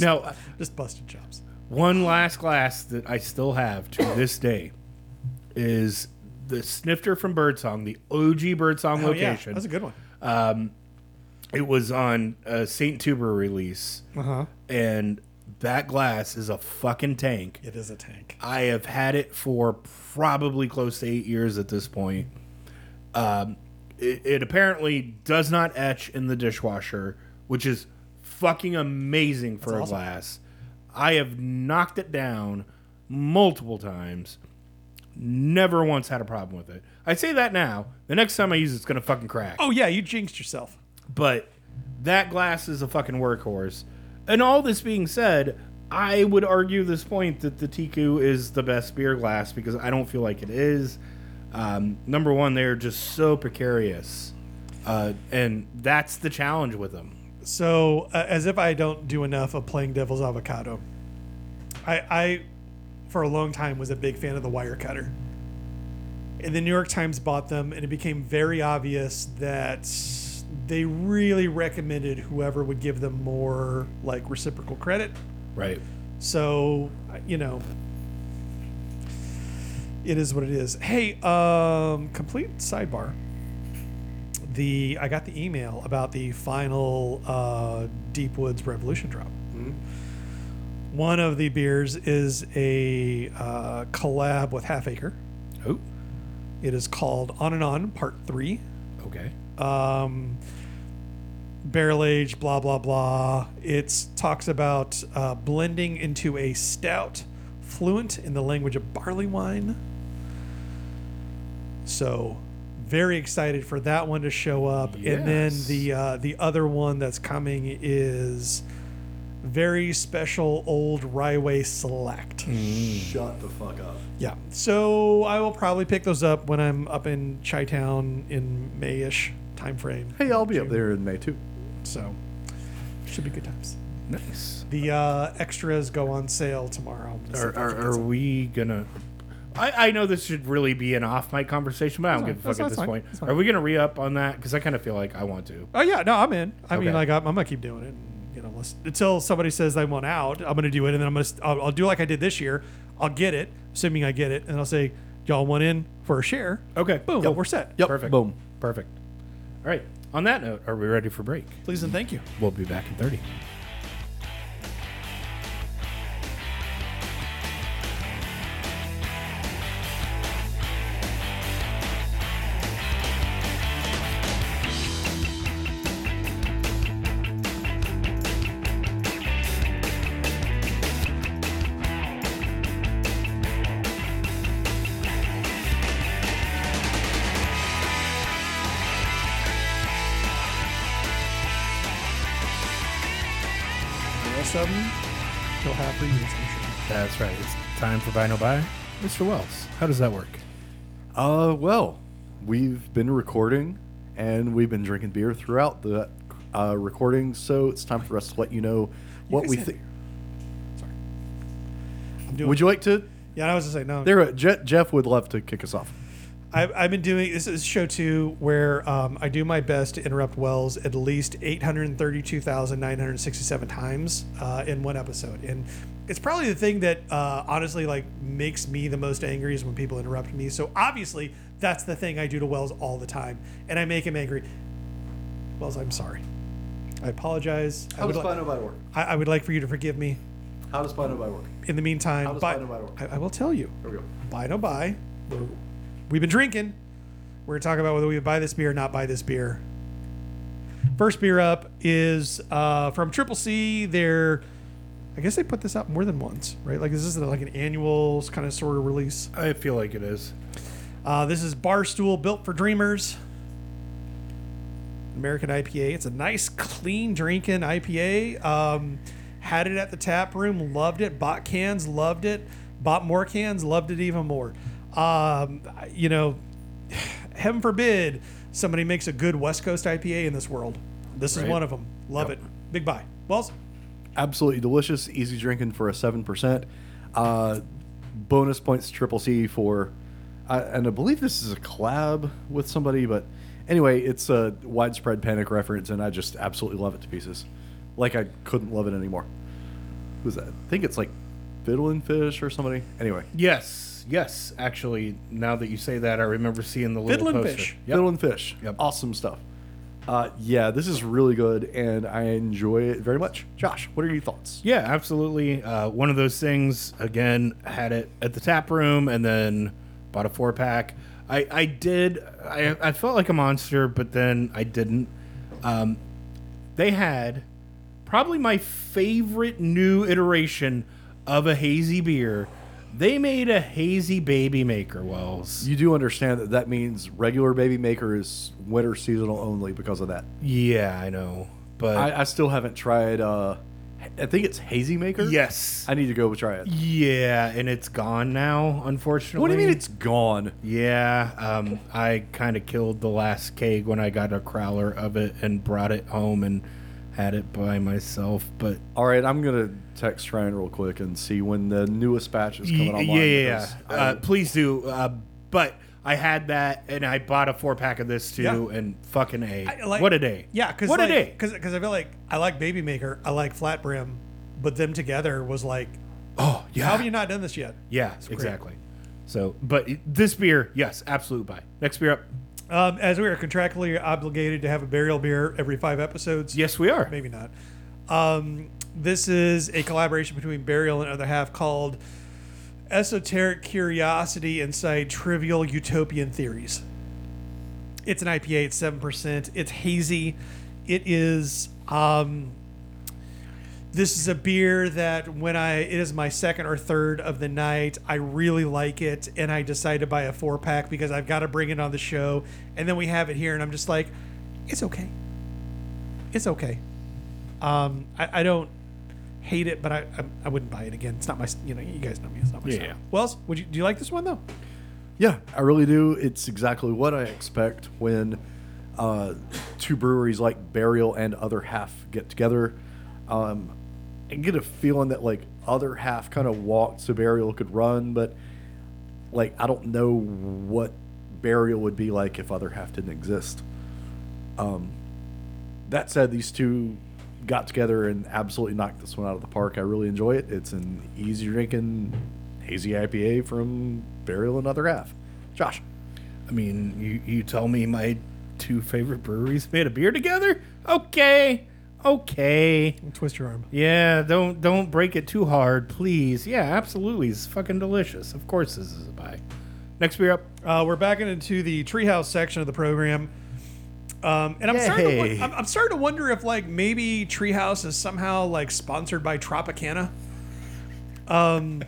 Now, Just busted chops. one last glass that I still have to [COUGHS] this day is the snifter from Birdsong, the OG Birdsong Oh yeah, location. that's a good one. Um, it was on a St. Tuber release, Uh huh. and that glass is a fucking tank. It is a tank. I have had it for probably close to eight years at this point. Um, it, it apparently does not etch in the dishwasher, which is fucking amazing for a awesome. glass. I have knocked it down multiple times. Never once had a problem with it. I say that now. The next time I use it, it's gonna fucking crack. Oh yeah, you jinxed yourself. But that glass is a fucking workhorse. And all this being said, I would argue this point that the Teku is the best beer glass because I don't feel like it is. Um, number one, they're just so precarious. Uh, and that's the challenge with them. So, uh, as if I don't do enough of playing Devil's Avocado, I, I, for a long time, was a big fan of the Wirecutter. And the New York Times bought them, and it became very obvious that they really recommended whoever would give them more like reciprocal credit. Right. So, you know, it is what it is. Hey, um, complete sidebar. The I got the email about the final uh, Deep Woods Revolution drop. One of the beers is a uh, collab with Half Acre. Oh, It is called On and On Part Three. okay. Um, barrel age, blah blah blah. It talks about uh, blending into a stout, fluent in the language of barley wine. So, very excited for that one to show up. And then the uh, the other one that's coming is very special old Ryway Select. Shut the fuck up. Yeah. So I will probably pick those up when I'm up in Chi Town in Mayish time frame. Hey, I'll be up there in May too. So should be good times. Nice. The uh, extras go on sale tomorrow. I'm gonna see Are, if I can are, are we gonna? I, I know this should really be an off mic conversation, but I don't That's give a fuck at this fine. point. Are we gonna re up on that? Because I kind of feel like I want to. Oh yeah, no, I'm in. I mean, Okay. like I'm, I'm gonna keep doing it. and, You know, unless, until somebody says they want out, I'm gonna do it, and then I'm gonna I'll, I'll do like I did this year. I'll get it, assuming I get it, and I'll say, y'all want in for a share? Okay. Boom, Yep. we're set. Yep. Perfect. Boom. Perfect. All right. On that note, are we ready for break? Please and thank you. We'll be back in 30. Buy No Buy. Mr. Wells, how does that work? Uh, well, we've been recording and we've been drinking beer throughout the uh, recording, so it's time for us to let you know what guys we think. Sorry. I'm doing, Would you like to? Yeah, I was just saying no. There, Je- Jeff would love to kick us off. I've, I've been doing this is show two where um, I do my best to interrupt Wells at least 832,967 times uh, in one episode. And it's probably the thing that uh, honestly like makes me the most angry is when people interrupt me. So obviously that's the thing I do to Wells all the time. And I make him angry. Wells, I'm sorry. I apologize. I How would, does li- Buy No Buy work? I, I would like for you to forgive me. How does Buy No Buy work? In the meantime, How does buy, buy work? I, I will tell you. There we go. Buy no buy. We're- We've been drinking. We're gonna talk about whether we would buy this beer or not buy this beer. First beer up is uh, from Triple C. They're, I guess they put this out more than once, right? Like this is like an annual kind of sort of release. I feel like it is. Uh, this is Barstool Built for Dreamers. American IPA. It's a nice, clean drinking IPA. Um, had it at the tap room, loved it. Bought cans, loved it. Bought more cans, loved it even more. Um, you know, [SIGHS] heaven forbid somebody makes a good West Coast IPA in this world. This is Right. one of them. Love Yep. it. Big buy. Wells, Absolutely delicious, easy drinking for a seven percent. Uh, bonus points Triple C for, uh, and I believe this is a collab with somebody, but anyway, it's a widespread panic reference, and I just absolutely love it to pieces. Like I couldn't love it anymore. Who's that? I think it's like Fiddlin' Fish or somebody. Anyway, Yes, yes. Actually, now that you say that, I remember seeing the little Fiddlin' poster. Fish. Yep. Fiddlin' Fish. Yep. Awesome stuff. Uh, yeah, this is really good, and I enjoy it very much. Josh, what are your thoughts? Yeah, absolutely. Uh, one of those things. Again, had it at the tap room, and then bought a four pack. I, I did. I, I felt like a monster, but then I didn't. Um, they had probably my favorite new iteration of a hazy beer. They made a hazy baby maker, Wells. You do understand that that means regular baby maker is winter seasonal only because of that. Yeah, I know, but I, I still haven't tried. Uh, I think it's hazy maker. yes, I need to go try it. yeah, and it's gone now. Unfortunately, What do you mean it's gone? Yeah, um, I kind of killed the last keg when I got a crowler of it and brought it home and had it by myself. But All right, I'm gonna text Ryan real quick and see when the newest batch is coming yeah, online. yeah, yeah. because Uh, please do. Uh, but I had that and I bought a four pack of this too, Yeah. and fucking a I like- what a day. Yeah, because what like, a day. Because I feel like I like Baby Maker, I like Flat Brim, but them together was like, Oh how have you not done this yet? yeah, exactly. So, but this beer, yes, absolute buy. Next beer up. Um, as we are contractually obligated to have a burial beer every five episodes. Yes, we are. maybe not. Um, this is a collaboration between Burial and Other Half called Esoteric Curiosity Inside Trivial Utopian Theories. It's an IPA, it's 7%. It's hazy. It is. Um, this is a beer that when I it is my second or third of the night, I really like it, and I decide to buy a four pack because I've got to bring it on the show, and then we have it here, and I'm just like, it's okay, it's okay. Um, I, I don't hate it, but I, I I wouldn't buy it again. It's not my you know you guys know me. It's not my Yeah. style. Wells, would you do you like this one though? Yeah, I really do. It's exactly what I expect when uh, two breweries like Burial and Other Half get together. Um, I get a feeling that like Other Half kind of walked so Burial could run, but like I don't know what Burial would be like if Other Half didn't exist. Um, that said, these two got together and absolutely knocked this one out of the park. I really enjoy it. It's an easy drinking hazy IPA from Burial and Other Half. Josh, I mean, you, you tell me my two favorite breweries made a beer together? Okay. Okay. Twist your arm. Yeah, don't don't break it too hard, please. Yeah, absolutely. It's fucking delicious. Of course this is a buy. Next beer up. Uh, we're back into the treehouse section of the program. Um, and I'm starting, to, I'm, I'm starting to wonder if like maybe Treehouse is somehow like sponsored by Tropicana. Um,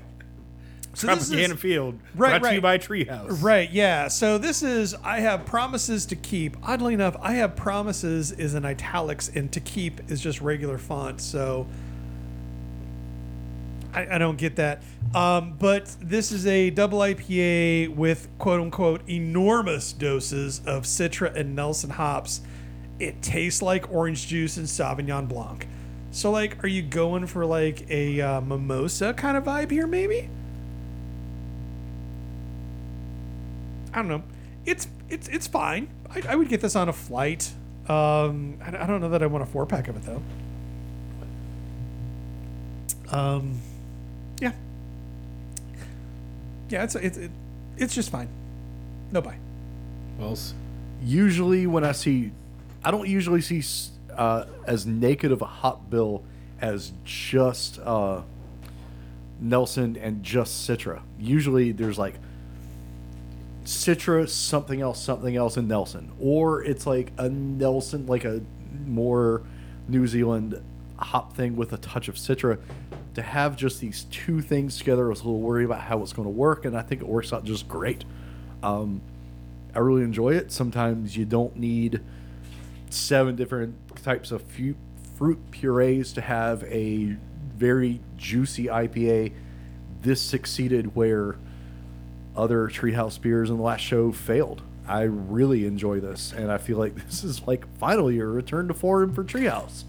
so this Tropicana is, Field. Right, brought to you right. by Treehouse. right, yeah. So this is I have promises to keep. Oddly enough, I have promises is in italics and to keep is just regular font. So I, I don't get that. Um, but this is a double IPA with quote unquote enormous doses of Citra and Nelson hops. It tastes like orange juice and Sauvignon Blanc. So, like, are you going for like a uh, mimosa kind of vibe here, maybe? I don't know. It's it's it's fine. I, I would get this on a flight. Um, I, I don't know that I want a four pack of it though. Um, yeah, yeah. It's it's it, it's just fine. No buy. Wells. usually when I see, I don't usually see uh, as naked of a hop bill as just uh, Nelson and just Citra. Usually there's like Citra, something else, something else, and Nelson, or it's like a Nelson, like a more New Zealand hop thing with a touch of Citra. To have just these two things together, I was a little worried about how it's going to work, and I think it works out just great. Um, I really enjoy it. Sometimes you don't need seven different types of fruit purees to have a very juicy IPA. This succeeded where other Treehouse beers in the last show failed. I really enjoy this, and I feel like [LAUGHS] this is like finally a return to form for Treehouse.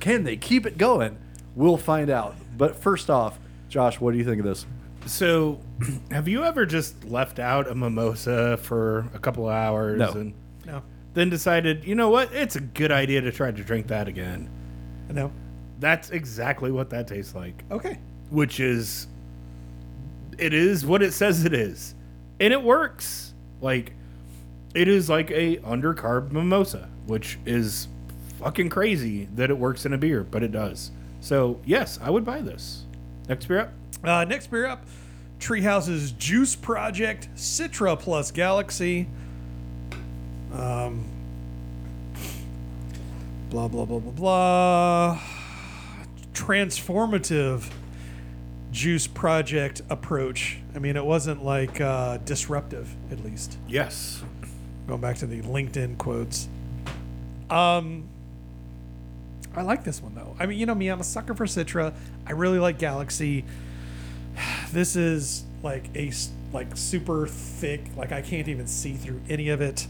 Can they keep it going? We'll find out. But first off, Josh, what do you think of this? So, [CLEARS THROAT] have you ever just left out a mimosa for a couple of hours No. and No, then decided, you know what, it's a good idea to try to drink that again? no. That's exactly what that tastes like, Okay. which is, it is what it says it is, and it works. Like, it is like a undercarb mimosa, which is fucking crazy that it works in a beer, but it does. So yes, I would buy this. Next beer up. Uh, next beer up, Treehouse's Juice Project Citra Plus Galaxy. Um, blah blah blah blah blah. Transformative Juice Project approach. I mean, it wasn't like uh, disruptive, at least. Yes. Going back to the LinkedIn quotes. Um, I like this one though. I mean, you know me, I'm a sucker for Citra. I really like Galaxy. [SIGHS] This is like a like super thick. Like I can't even see through any of it.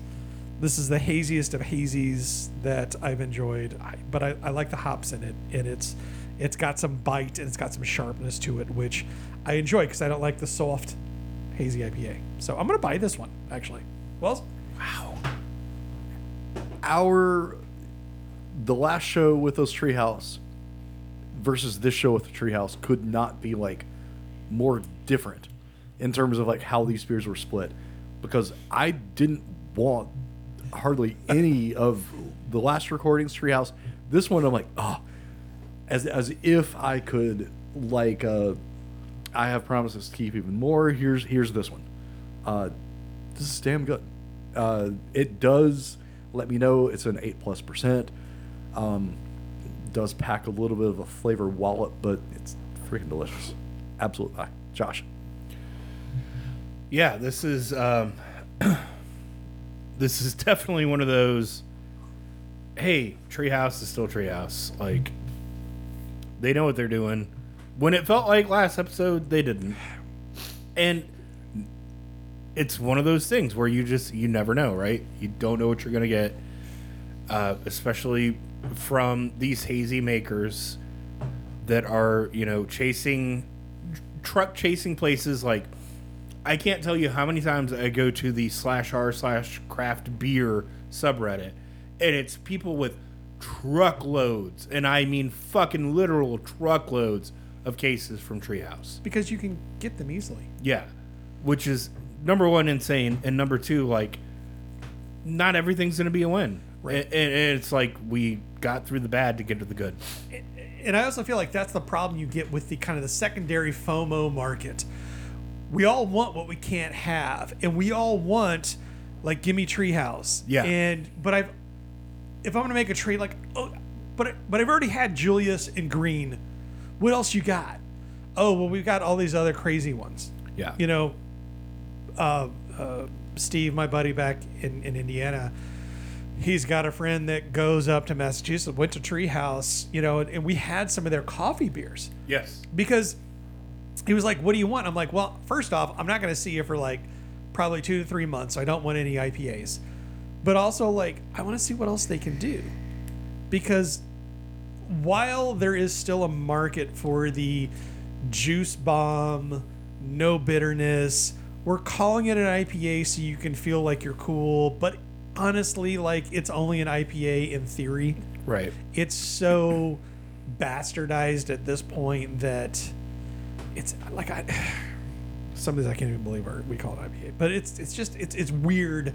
This is the haziest of hazies that I've enjoyed. I, but I, I like the hops in it, and it's it's got some bite and it's got some sharpness to it, which I enjoy because I don't like the soft hazy IPA. So I'm gonna buy this one actually. Well, wow. our the last show with those treehouse versus this show with the treehouse could not be like more different in terms of like how these beers were split because I didn't want hardly any of the last recordings treehouse this one I'm like oh as as if I could like uh I have promises to keep even more here's here's this one uh this is damn good. Uh, it does let me know it's an eight plus percent. Um, does pack a little bit of a flavor wallop, but it's freaking delicious. Absolutely, buy. Josh. Yeah, this is um, [CLEARS THROAT] this is definitely one of those. Hey, Treehouse is still Treehouse. Like they know what they're doing. When it felt like last episode, they didn't. And it's one of those things where you just you never know, right? You don't know what you're gonna get, uh, especially from these hazy makers that are you know chasing truck chasing places like I can't tell you how many times I go to the slash r slash craft beer subreddit, and it's people with truckloads, and I mean fucking literal truckloads of cases from Treehouse. because you can get them easily. Yeah, which is number one insane, and number two like not everything's gonna be a win. Right. And, and it's like we got through the bad to get to the good. and I also feel like that's the problem you get with the kind of the secondary FOMO market. We all want what we can't have, and we all want like gimme Treehouse. Yeah. And but I've if I'm gonna make a trade like oh, but but I've already had Julius and Green. What else you got? Oh well, we've got all these other crazy ones. Yeah. You know, uh, uh, Steve, my buddy back in, in Indiana, he's got a friend that goes up to Massachusetts, went to Treehouse, you know, and, and we had some of their coffee beers Yes. because he was like, "What do you want?" I'm like, "Well, first off, I'm not going to see you for like probably two to three months. So I don't want any IPAs, but also like I want to see what else they can do. Because while there is still a market for the juice bomb, no bitterness, we're calling it an IPA so you can feel like you're cool, but honestly, like it's only an IPA in theory. Right. it's so bastardized at this point that it's like I [SIGHS] some of these I can't even believe are we call it IPA, but it's it's just it's it's weird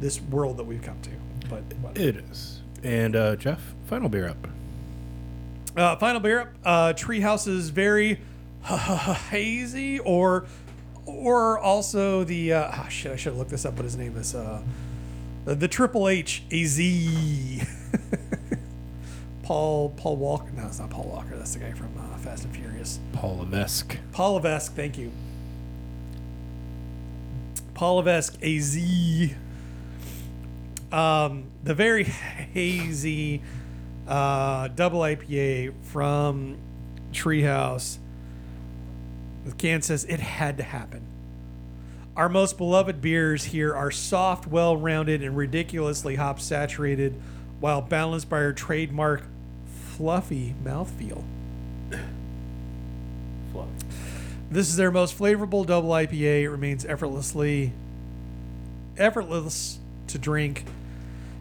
this world that we've come to. But whatever. It is. And uh, Jeff, final beer up. Uh, final beer up. Uh, Treehouse is very [LAUGHS] hazy, or or also the uh, oh shit. I should have looked this up. What his name is? Uh, the, the Triple H AZ. [LAUGHS] Paul Paul Walker. No, it's not Paul Walker. That's the guy from uh, Fast and Furious. Paul Levesque. Paul Levesque. Thank you. Paul Levesque AZ. Um, the very [LAUGHS] hazy uh, double IPA from Treehouse. The can says it had to happen. Our most beloved beers here are soft, well rounded, and ridiculously hop saturated, while balanced by our trademark fluffy mouthfeel. Fluffy. This is their most flavorful double IPA. It remains effortlessly effortless to drink.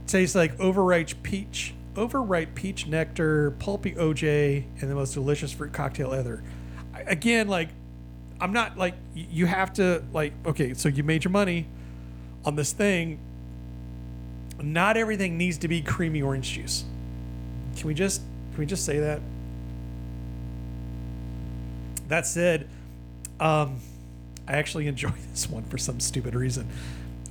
Tastes like overripe peach, overripe peach nectar, pulpy OJ, and the most delicious fruit cocktail ever. Again, like I'm not like you have to like okay, so you made your money on this thing. Not everything needs to be creamy orange juice. Can we just can we just say that? That said, um, I actually [LAUGHS] enjoy this one for some stupid reason.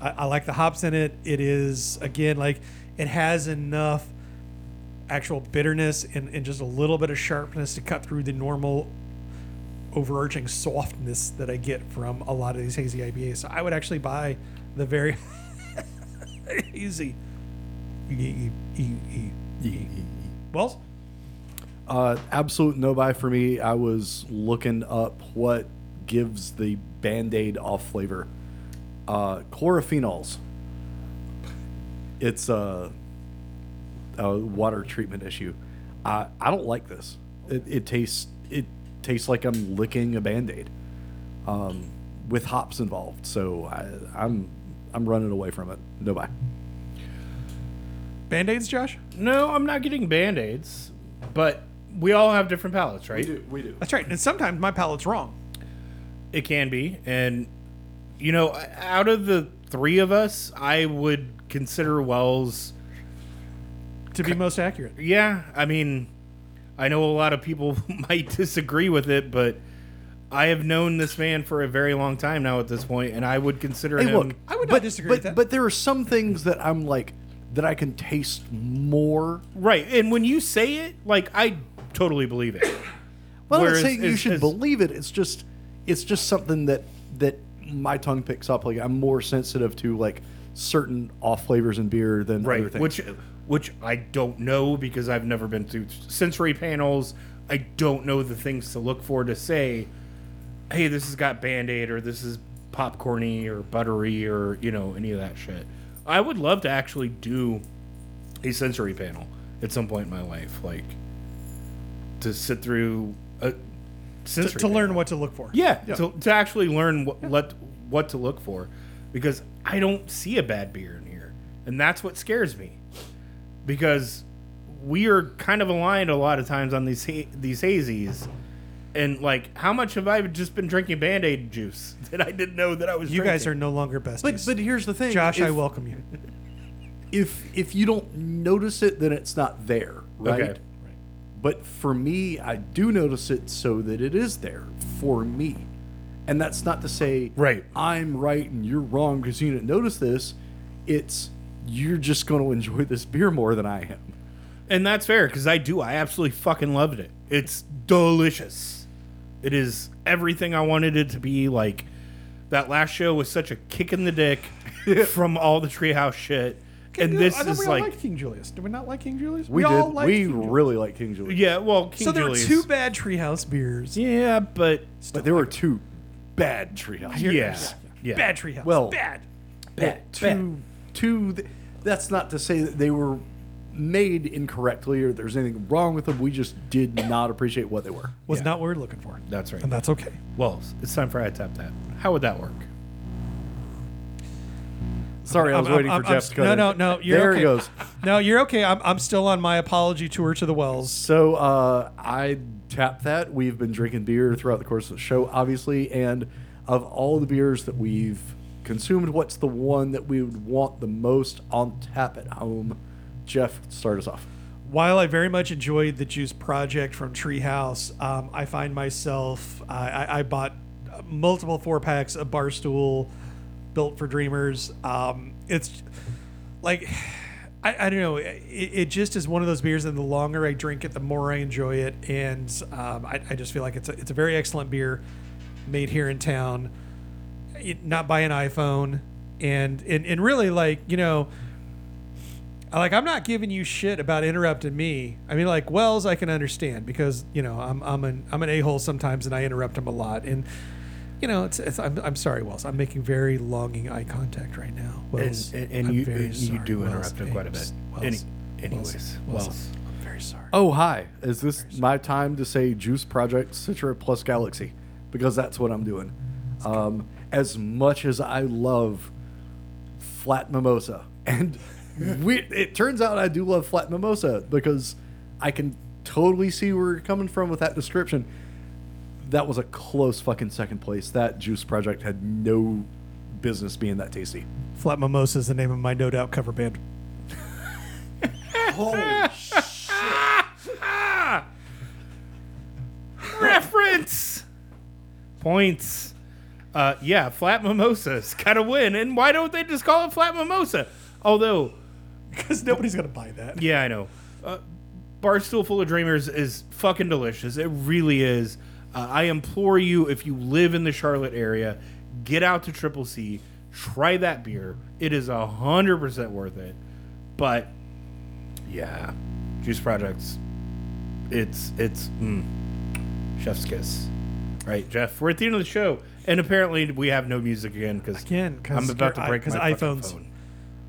I, I like the hops in it. It is again like it has enough actual bitterness and, and just a little bit of sharpness to cut through the normal overarching softness that I get from a lot of these hazy IPAs. So I would actually buy the very [LAUGHS] hazy. E- e- e- e- Wells? Uh, absolute no buy for me. I was looking up what gives the band aid off flavor. Uh, chlorophenols. It's a, a water treatment issue. I I don't like this. It, it tastes it tastes like I'm licking a band aid, um, with hops involved. So I, I'm I'm running away from it. No bye. Band aids, Josh? No, I'm not getting band aids, but we all have different palates, right? We do. We do. That's right. And sometimes my palate's wrong. It can be. And, you know, out of the three of us, I would consider Wells. To be most accurate. Yeah, I mean, I know a lot of people [LAUGHS] might disagree with it, but I have known this man for a very long time now at this point, and I would consider Hey, him. look, I would not but, disagree but, with that. But there are some things that I'm like that I can taste more. Right. And when you say it, like, I totally believe it. Well, I'm Whereas not saying you as- should as- believe it. It's just it's just something that that my tongue picks up. Like I'm more sensitive to like certain off flavors in beer than other right things. which which i don't know because i've never been through sensory panels i don't know the things to look for to say hey this has got band-aid or this is popcorny or buttery or you know any of that shit i would love to actually do a sensory panel at some point in my life like to sit through a To, to learn what to look for. Yeah, To, to actually learn what let, what to look for, because I don't see a bad beer in here, and that's what scares me. Because we are kind of aligned a lot of times on these ha- these hazies, and like, how much have I just been drinking Band Aid juice [LAUGHS] that I didn't know that I was? You guys are no longer best. but but here's the thing, Josh, I welcome you. [LAUGHS] If if you don't notice it, then it's not there, right? Okay. But for me, I do notice it so that it is there for me. And that's not to say Right. I'm right and you're wrong because you didn't notice this. It's you're just going to enjoy this beer more than I am. and that's fair because I do. I absolutely fucking loved it. It's delicious. It is everything I wanted it to be. Like that last show was such a kick in the dick [LAUGHS] from all the treehouse shit, and uh, this I is we all like, liked King Julius. Did we not like King Julius? We, all did. liked We King Julius. really like King Julius. yeah. Well, King So there Julius. were two bad treehouse beers. yeah, but But there were two bad treehouse. yeah, yeah. Bad treehouse. Well- bad. bad, two, two. th- That's not to say that they were made incorrectly or there's anything wrong with them. We just did not appreciate what they were. Was Yeah. not what we are looking for. That's right. And that's okay. Well, it's time for I tap that. How would that work? Sorry, I was I'm- waiting I'm- for I'm- Jeff to cut No, in. no, no. You're there okay. it goes. No, you're okay. I'm, I'm still on my apology tour to the Wells. So uh, I tapped that. We've been drinking beer throughout the course of the show, obviously, and of all the beers that we've consumed, what's the one that we would want the most on tap at home Jeff, start us off. While I very much enjoyed the Juice Project from Treehouse, um, I find myself I, I, I bought multiple four packs of Barstool built for Dreamers. Um, it's like I, I don't know. It, it just is one of those beers, and the longer I drink it, the more I enjoy it. And um, I, I just feel like it's a, it's a very excellent beer made here in town, it, not by an iPhone, and and and really like you know like I'm not giving you shit about interrupting me. I mean, like Wells, I can understand because you know I'm I'm an I'm an a hole sometimes, and I interrupt him a lot. And you know, it's, it's I'm, I'm sorry, Wells. I'm making very longing eye contact right now. Wells, and, and, and I'm you and you do Wells. interrupt him quite a bit. Wells, Any, Wells, anyways, Wells, Wells. I'm very sorry. Oh, hi. Is this my time to say Juice Project Citra plus Galaxy? Because that's what I'm doing. Um, as much as I love Flat Mimosa, [LAUGHS] and we, it turns out I do love Flat Mimosa because I can totally see where you're coming from with that description. That was a close fucking second place. That Juice Project had no business being that tasty. Flat Mimosa is the name of my No Doubt cover band. Holy [LAUGHS] shit. Reference points. Uh, yeah, flat mimosas gotta win, and why don't they just call it flat mimosa? Although, Because nobody's gonna buy that. yeah, I know. Uh, Barstool Full of Dreamers is fucking delicious. It really is. Uh, I implore you, if you live in the Charlotte area, get out to Triple C, try that beer. It is a hundred percent worth it. But yeah, Juice Projects, it's it's mm, chef's kiss, right, Jeff? We're at the end of the show, and apparently we have no music again because Again, 'cause I'm about to break i- break 'cause my iPhones- phone.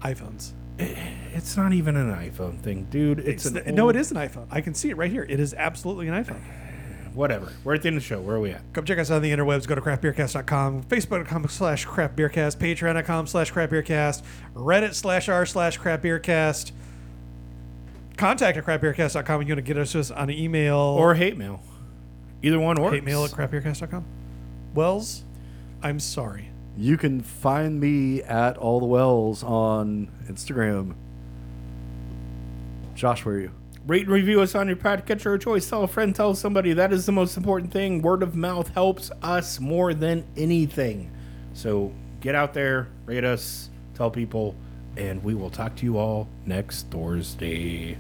iPhones. It's not even an iPhone thing, dude. It's, It's an no, old- it is an iPhone. I can see it right here. It is absolutely an iPhone. Whatever. We're at the end of the show. Where are we at? Come check us out on the interwebs. Go to craftbeercast.com, facebook.com slash craftbeercast, patreon.com slash craftbeercast, reddit slash r slash craftbeercast. Contact at craftbeercast.com if you want to get us just on an email Or hate mail. Either one works. hate mail at craftbeercast.com. Wells, I'm sorry. You can find me at All the Wells on Instagram. Josh, where are you? Rate and review us on your podcatcher of choice. Tell a friend, tell somebody. That is the most important thing. Word of mouth helps us more than anything. So get out there, rate us, tell people, and we will talk to you all next Thursday.